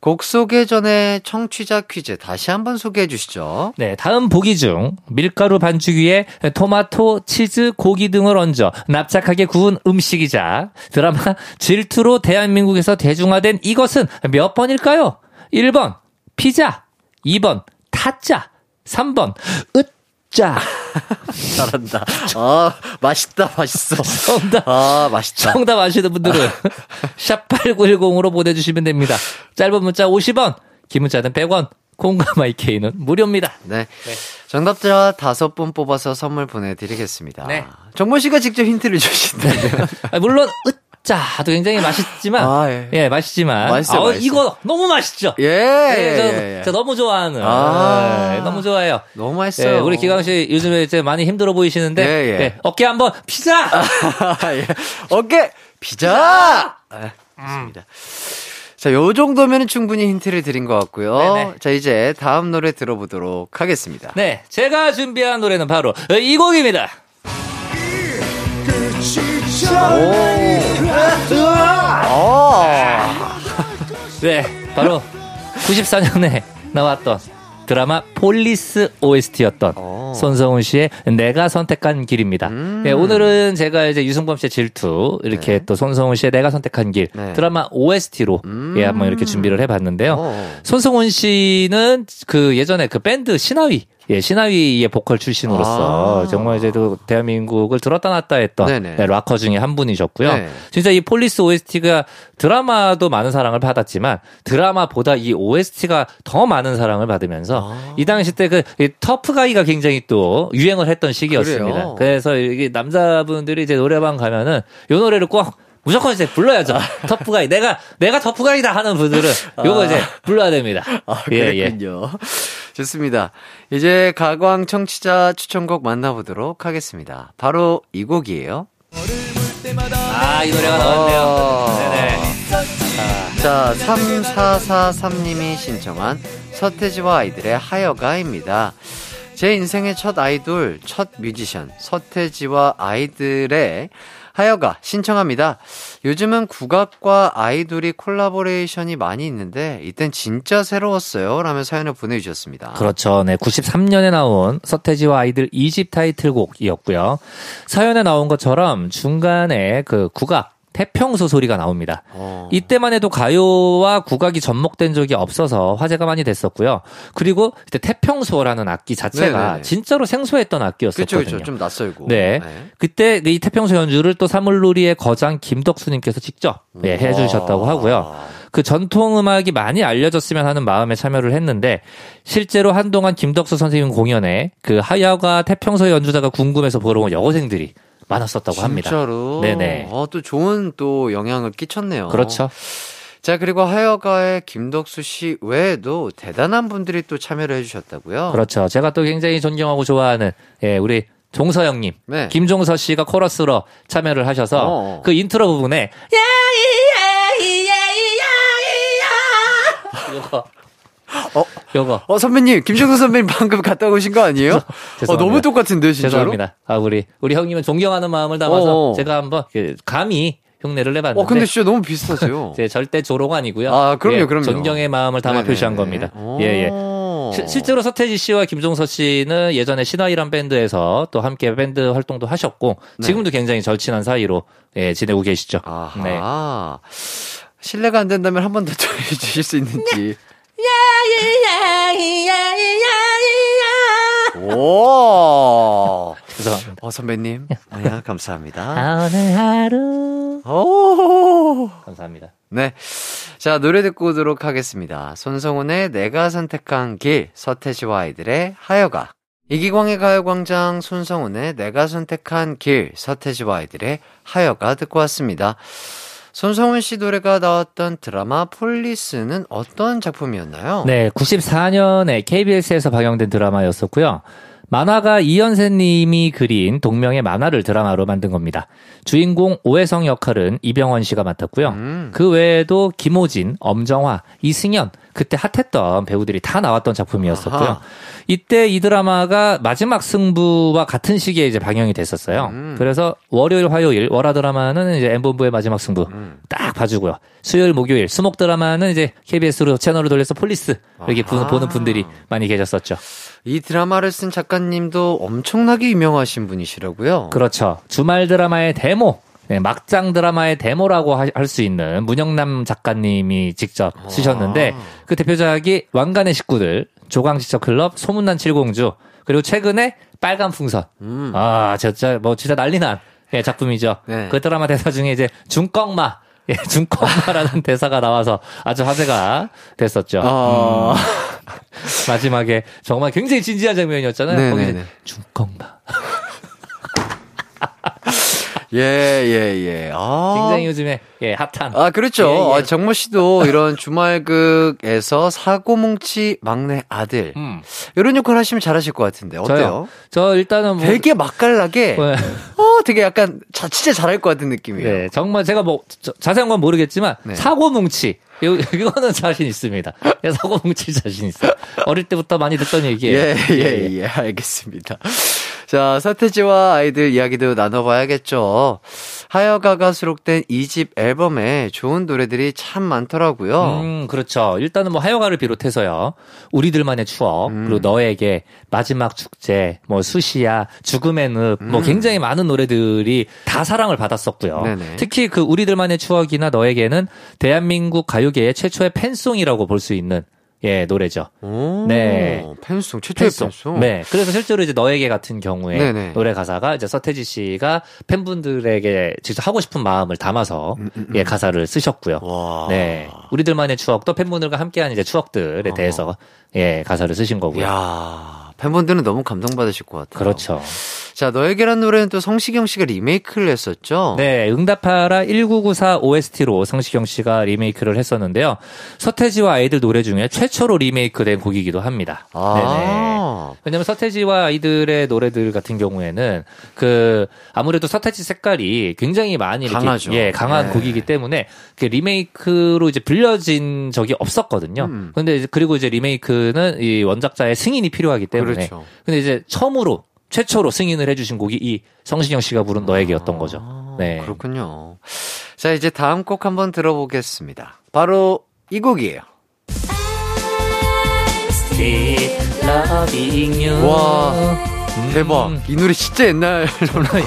곡 소개 전에 청취자 퀴즈 다시 한번 소개해 주시죠. 네, 다음 보기 중 밀가루 반죽 위에 토마토, 치즈, 고기 등을 얹어 납작하게 구운 음식이자 드라마 질투로 대한민국에서 대중화된 이것은 몇 번일까요? 1번 피자, 2번 타짜, 3번 으짜. [laughs] 잘한다. 아, 맛있다, 맛있어. 정답. 아, 맛있다. 정답 아시는 분들은 [laughs] 샵8910으로 보내주시면 됩니다. 짧은 문자 50원, 긴 문자는 100원, 공감IK는 무료입니다. 네. 정답자 다섯 분 뽑아서 선물 보내드리겠습니다. 네. 정모 씨가 직접 힌트를 [laughs] 주신다면. 아, 물론 으 짜도 굉장히 맛있지만 아, 예. 예. 맛있지만 맛있어요, 아우, 맛있어요. 이거 너무 맛있죠. 예, 예, 저, 예, 예. 저 너무 좋아하는 아. 예, 너무 좋아해요. 너무 예, 맛있어요. 우리 기강 씨 요즘에 이제 많이 힘들어 보이시는데 예, 예. 예, 어깨 한번 피자. [laughs] 예. 어깨 피자. 아, 좋습니다. 자, 요 정도면 충분히 힌트를 드린 것 같고요. 네네. 자, 이제 다음 노래 들어보도록 하겠습니다. 네, 제가 준비한 노래는 바로 이 곡입니다. 네, 바로 94년에 나왔던 드라마 폴리스 OST였던 오. 손성훈 씨의 내가 선택한 길입니다. 음. 네, 오늘은 제가 이제 유승범 씨의 질투 이렇게 또 손성훈 씨의 내가 선택한 길 네. 드라마 OST로 음. 예, 한번 이렇게 준비를 해봤는데요. 어. 손성훈 씨는 그 예전에 그 밴드 시나위 예, 시나위의 보컬 출신으로서 아. 정말 이제 또 대한민국을 들었다 놨다 했던 네네. 네, 락커 중에 한 분이셨고요. 네. 진짜 이 폴리스 OST가 드라마도 많은 사랑을 받았지만 드라마보다 이 OST가 더 많은 사랑을 받으면서 아. 이 당시 때 그 터프가이가 굉장히 또 유행을 했던 시기였습니다. 그래요? 그래서 이게 남자분들이 이제 노래방 가면은 이 노래를 꼭 무조건 이제 불러야죠. [laughs] 터프가이. 내가, 내가 터프가이다 하는 분들은 요거 이제 불러야 됩니다. 아, 예, 예. 그랬군요. 좋습니다. 이제 가광 청취자 추천곡 만나보도록 하겠습니다. 바로 이 곡이에요. 아, 이 노래가 나왔네요. 어. 네네. 자, 3443님이 신청한 서태지와 아이들의 하여가입니다. 제 인생의 첫 아이돌, 첫 뮤지션, 서태지와 아이들의 하여가 신청합니다. 요즘은 국악과 아이돌이 콜라보레이션이 많이 있는데, 이땐 진짜 새로웠어요. 라며 사연을 보내주셨습니다. 그렇죠. 네. 93년에 나온 서태지와 아이들 2집 타이틀곡이었고요. 사연에 나온 것처럼 중간에 그 국악, 태평소 소리가 나옵니다. 어. 이때만 해도 가요와 국악이 접목된 적이 없어서 화제가 많이 됐었고요. 그리고 이때 태평소라는 악기 자체가 네네네. 진짜로 생소했던 악기였었거든요. 그쵸. 좀 낯설고. 네. 그때 이 태평소 연주를 또 사물놀이의 거장 김덕수님께서 직접 네, 해주셨다고 와. 하고요. 그 전통 음악이 많이 알려졌으면 하는 마음에 참여를 했는데 실제로 한동안 김덕수 선생님 공연에 그 하야가 태평소 연주자가 궁금해서 보러 온 여고생들이 많았었다고 합니다. 진짜로. 네네. 어, 또 좋은 또 영향을 끼쳤네요. 그렇죠. 자, 그리고 하여가의 김덕수 씨 외에도 대단한 분들이 또 참여를 해주셨다고요. 그렇죠. 제가 또 굉장히 존경하고 좋아하는 예, 우리 종서 형님, 네. 김종서 씨가 코러스로 참여를 하셔서 어. 그 인트로 부분에 요거 어? 요거 어, 선배님, 김종서 선배님 방금 갔다 오신 거 아니에요? [laughs] 어, 죄송합니다. 너무 똑같은데요, 진짜로? 죄송합니다. 아 우리 우리 형님은 존경하는 마음을 담아서 어어. 제가 한번 그 감히 흉내를 내봤는데 어, 근데 진짜 너무 비슷하세요. [laughs] 제 절대 조로가 아니고요. 아, 그럼요, 예, 그럼요. 존경의 마음을 담아 네네. 표시한 겁니다. 오. 예, 예. 시- 실제로 서태지 씨와 김종서 씨는 예전에 신화이란 밴드에서 또 함께 밴드 활동도 하셨고 네. 지금도 굉장히 절친한 사이로 예, 지내고 계시죠. 아하. 네. 실례가 안 된다면 한 번더 [laughs] 해주실 수 있는지. 오. 죄송합니다. 어, 선배님. 네, 감사합니다. 오늘 하루 오. 감사합니다. 네. 자, 노래 듣고 오도록 하겠습니다. 손성훈의 내가 선택한 길, 서태지와 아이들의 하여가. 이기광의 가요광장 손성훈의 내가 선택한 길, 서태지와 아이들의 하여가 듣고 왔습니다. 손성훈 씨 노래가 나왔던 드라마 폴리스는 어떤 작품이었나요? 네, 94년에 KBS에서 방영된 드라마였었고요. 만화가 이현세 님이 그린 동명의 만화를 드라마로 만든 겁니다. 주인공 오혜성 역할은 이병헌 씨가 맡았고요. 음. 그 외에도 김호진, 엄정화, 이승연, 그때 핫했던 배우들이 다 나왔던 작품이었었고요. 아하. 이때 이 드라마가 마지막 승부와 같은 시기에 이제 방영이 됐었어요. 음. 그래서 월요일, 화요일, 월화 드라마는 이제 M본부의 마지막 승부 음. 딱 봐주고요. 수요일, 목요일, 수목 드라마는 이제 KBS로 채널을 돌려서 폴리스 이렇게 부-. 보는 분들이 많이 계셨었죠. 이 드라마를 쓴 작가님도 엄청나게 유명하신 분이시라고요? 그렇죠. 주말 드라마의 데모. 네, 막장 드라마의 데모라고 할 수 있는 문영남 작가님이 직접 쓰셨는데 그 대표작이 왕관의 식구들, 조강지처 클럽, 소문난 칠공주 그리고 최근에 빨간 풍선. 음. 아, 진짜 뭐 진짜 난리 난 예, 작품이죠. 네. 그 드라마 대사 중에 이제 중꺽마 예, 중꺽마라는 대사가 나와서 아주 화제가 됐었죠. 아. 음, 마지막에 정말 굉장히 진지한 장면이었잖아요. 네, 거기 네, 네. 중꺽마. [laughs] 예, 예, 예. 아. 굉장히 요즘에 예, 핫한. 아, 그렇죠. 예, 예. 아, 정모 씨도 이런 주말극에서 사고뭉치 막내 아들. 음. 이런 역할 하시면 잘하실 것 같은데. 어때요? 저요. 저 일단은 뭐 되게 맛깔나게, 네. 어, 되게 약간, 자, 진짜 잘할 것 같은 느낌이에요. 네, 정말 제가 뭐 저- 자세한 건 모르겠지만 네. 사고뭉치 이- 이거는 자신 있습니다. 예, 사고뭉치 자신 있어요. 어릴 때부터 많이 듣던 얘기예요. 예, 예, 예, 알겠습니다. 자, 서태지와 아이들 이야기도 나눠봐야겠죠. 하여가가 수록된 2집 앨범에 좋은 노래들이 참 많더라고요. 음, 그렇죠. 일단은 뭐 하여가를 비롯해서요. 우리들만의 추억, 음. 그리고 너에게, 마지막 축제, 뭐 수시아, 죽음의 늪, 뭐 음. 굉장히 많은 노래들이 다 사랑을 받았었고요. 네네. 특히 그 우리들만의 추억이나 너에게는 대한민국 가요계의 최초의 팬송이라고 볼 수 있는 예, 노래죠. 오, 네. 팬송, 최초의 팬송. 팬송. 네. 그래서 실제로 이제 너에게 같은 경우에 네네. 노래 가사가 이제 서태지 씨가 팬분들에게 직접 하고 싶은 마음을 담아서 예, 가사를 쓰셨고요. 음, 와. 네. 우리들만의 추억도 팬분들과 함께한 이제 추억들에 대해서 예, 가사를 쓰신 거고요. 야 팬분들은 너무 감동받으실 것 같아요. 그렇죠. 자, 너에게란 노래는 또 성시경 씨가 리메이크를 했었죠? 네, 응답하라 1994 OST로 성시경 씨가 리메이크를 했었는데요. 서태지와 아이들 노래 중에 최초로 리메이크된 곡이기도 합니다. 아. 왜냐면 서태지와 아이들의 노래들 같은 경우에는 그 아무래도 서태지 색깔이 굉장히 많이 이렇게 강하죠. 예 강한 네. 곡이기 때문에 그 리메이크로 이제 빌려진 적이 없었거든요. 음. 근데 이제 그리고 이제 리메이크는 이 원작자의 승인이 필요하기 때문에 그렇죠. 근데 이제 처음으로 최초로 승인을 해주신 곡이 이 성시경 씨가 부른 너에게였던 거죠. 아, 네. 그렇군요. 자, 이제 다음 곡 한번 들어보겠습니다. 바로 이 곡이에요. 와, 음. 대박. 이 노래 진짜 옛날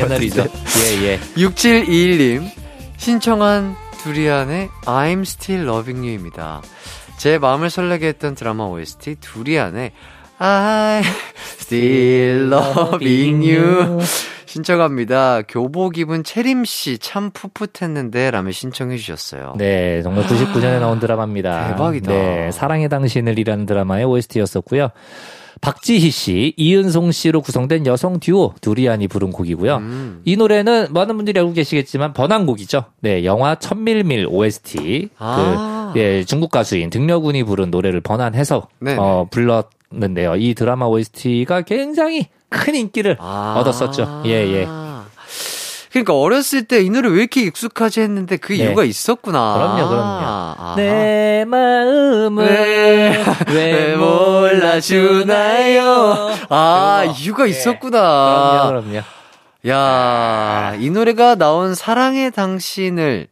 옛날이죠. 예, 예. 6721님 신청한 두리안의 I'm Still Loving You입니다. 제 마음을 설레게 했던 드라마 OST 두리안의 I'm Still Loving You 신청합니다. 교복 입은 채림 씨 참 풋풋했는데 라며 신청해 주셨어요. 네, 정말 99년에 나온 드라마입니다. 대박이다. 네, 사랑의 당신을이라는 드라마의 OST였었고요. 박지희 씨, 이은송 씨로 구성된 여성 듀오 두리안이 부른 곡이고요. 음. 이 노래는 많은 분들이 알고 계시겠지만 번안곡이죠. 네, 영화 천밀밀 OST. 아. 그, 예, 중국 가수인 등려군이 부른 노래를 번안해서. 어, 불렀 는데요. 이 드라마 OST가 굉장히 큰 인기를 아. 얻었었죠. 예, 예. 그러니까 어렸을 때 이 노래 왜 이렇게 익숙하지 했는데 그 네. 이유가 있었구나. 그럼요, 그럼요. 아하. 내 마음을 왜, 왜 몰라주나요? 아. 이유가 예. 있었구나. 그럼요, 그럼요. 야, 이 노래가 나온 사랑의 당신을은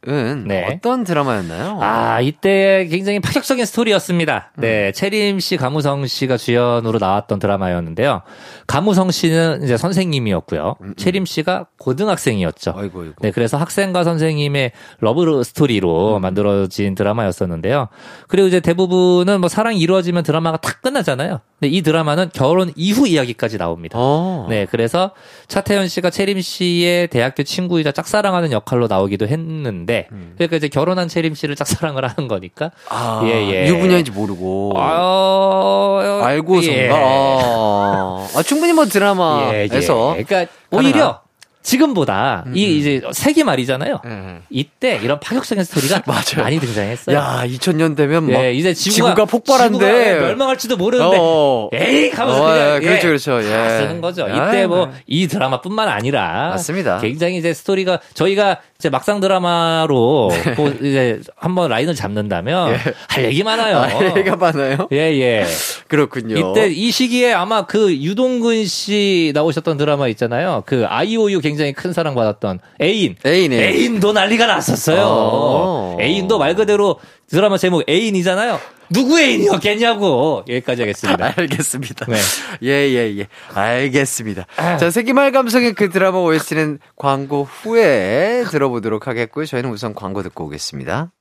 네. 어떤 드라마였나요? 아, 이때 굉장히 파격적인 스토리였습니다. 네, 채림 씨, 가무성 씨가 주연으로 나왔던 드라마였는데요. 가무성 씨는 이제 선생님이었고요. 채림 씨가 고등학생이었죠. 아이고, 아이고. 네, 그래서 학생과 선생님의 러브 스토리로 만들어진 드라마였었는데요. 그리고 이제 대부분은 뭐 사랑이 이루어지면 드라마가 탁 끝나잖아요. 근데 이 드라마는 결혼 이후 이야기까지 나옵니다. 어. 네, 그래서 차태현 씨가 채림 씨의 대학교 친구이자 짝사랑하는 역할로 나오기도 했는데, 그러니까 이제 결혼한 채림 씨를 짝사랑을 하는 거니까. 아, 예, 예. 유부녀인지 모르고. 어, 알고선가? 예. 아, 아, 충분히 뭐 드라마에서. 예, 예. 그러니까 오히려 지금보다 이 이제 세기 말이잖아요. 예. 이때 이런 파격적인 스토리가. [laughs] 많이 등장했어요. 야, 2000년 되면 막 예, 이제 지구가, 지구가 폭발한대. 지구가 예, 멸망할지도 모르는데 어. 에이 가면서 어, 그냥 예, 그렇죠, 그렇죠. 예. 다 쓰는 거죠. 예, 이때 뭐 네. 이 드라마뿐만 아니라 맞습니다. 굉장히 이제 스토리가 저희가 이제 막상 드라마로 뭐 이제 한번 라인을 잡는다면 할 얘기 많아요. 네. 아, 얘가 많아요? 예, 예. 그렇군요. 이때 이 시기에 아마 그 유동근 씨 나오셨던 드라마 있잖아요. 그 아이오유 굉장히 큰 사랑 받았던 애인. 애인, 애인. 애인 도 난리가 났었어요. 어. 애인도 말 그대로 드라마 제목 애인이잖아요. 누구 애인이었겠냐고. 여기까지 하겠습니다. [laughs] 알겠습니다. 네. 예, 예, 예. 알겠습니다. 자, 세기말 감성의 그 드라마 OST는 광고 후에 들어보도록 하겠고요. 저희는 우선 광고 듣고 오겠습니다.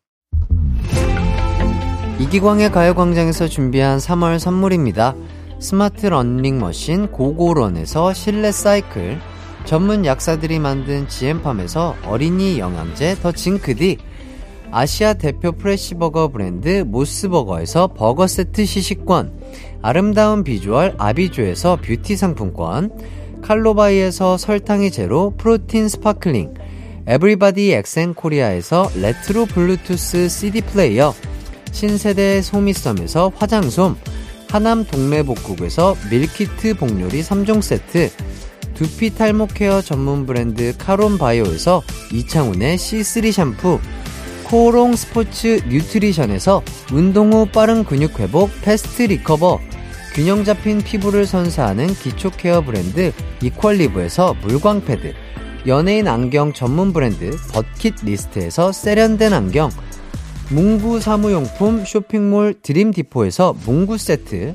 이기광의 가요광장에서 준비한 3월 선물입니다. 스마트 러닝머신 고고런에서 실내 사이클, 전문 약사들이 만든 지엠팜에서 어린이 영양제 더 징크디, 아시아 대표 프레시버거 브랜드 모스버거에서 버거 세트 시식권, 아름다운 비주얼 아비주에서 뷰티 상품권, 칼로바이에서 설탕이 제로 프로틴 스파클링, 에브리바디 엑센 코리아에서 레트로 블루투스 CD 플레이어, 신세대 소미썸에서 화장솜, 하남 동래복국에서 밀키트 복요리 3종 세트, 두피 탈모 케어 전문 브랜드 카론 바이오에서 이창훈의 C3 샴푸, 코오롱 스포츠 뉴트리션에서 운동 후 빠른 근육 회복 패스트 리커버, 균형 잡힌 피부를 선사하는 기초 케어 브랜드 이퀄리브에서 물광 패드, 연예인 안경 전문 브랜드 버킷 리스트에서 세련된 안경, 문구 사무용품 쇼핑몰 드림디포에서 문구 세트,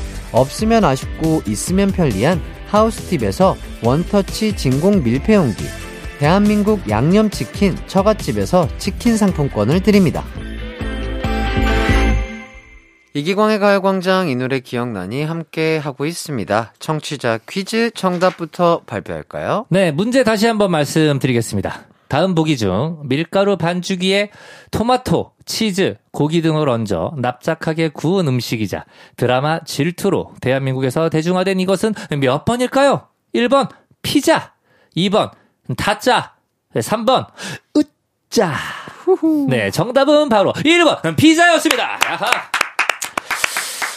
없으면 아쉽고 있으면 편리한 하우스팁에서 원터치 진공 밀폐용기, 대한민국 양념치킨 처갓집에서 치킨 상품권을 드립니다. 이기광의 가요광장 이 노래 기억나니 함께 하고 있습니다. 청취자 퀴즈 정답부터 발표할까요? 네, 문제 다시 한번 말씀드리겠습니다. 다음 보기 중 밀가루 반죽기에 토마토, 치즈, 고기 등을 얹어 납작하게 구운 음식이자 드라마 질투로 대한민국에서 대중화된 이것은 몇 번일까요? 1번 피자, 2번 타짜, 3번 으짜. 네, 정답은 바로 1번 피자였습니다. 야하.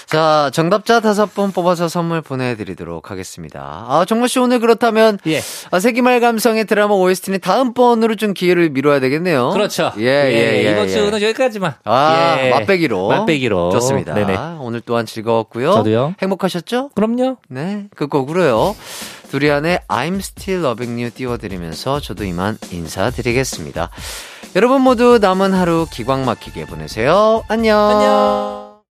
자, 정답자 다섯 분 뽑아서 선물 보내드리도록 하겠습니다. 아, 정모씨 오늘 그렇다면. 예. 아, 세기말 감성의 드라마 OST는 다음번으로 좀 기회를 미뤄야 되겠네요. 그렇죠. 예, 예, 예. 이번 예. 주는 여기까지만. 아, 예. 맛배기로. 맛배기로. 좋습니다. 네네. 오늘 또한 즐거웠고요. 저도요. 행복하셨죠? 그럼요. 네, 끝곡으로요. 두리안의 I'm Still Loving You 띄워드리면서 저도 이만 인사드리겠습니다. 여러분 모두 남은 하루 기광 막히게 보내세요. 안녕. 안녕.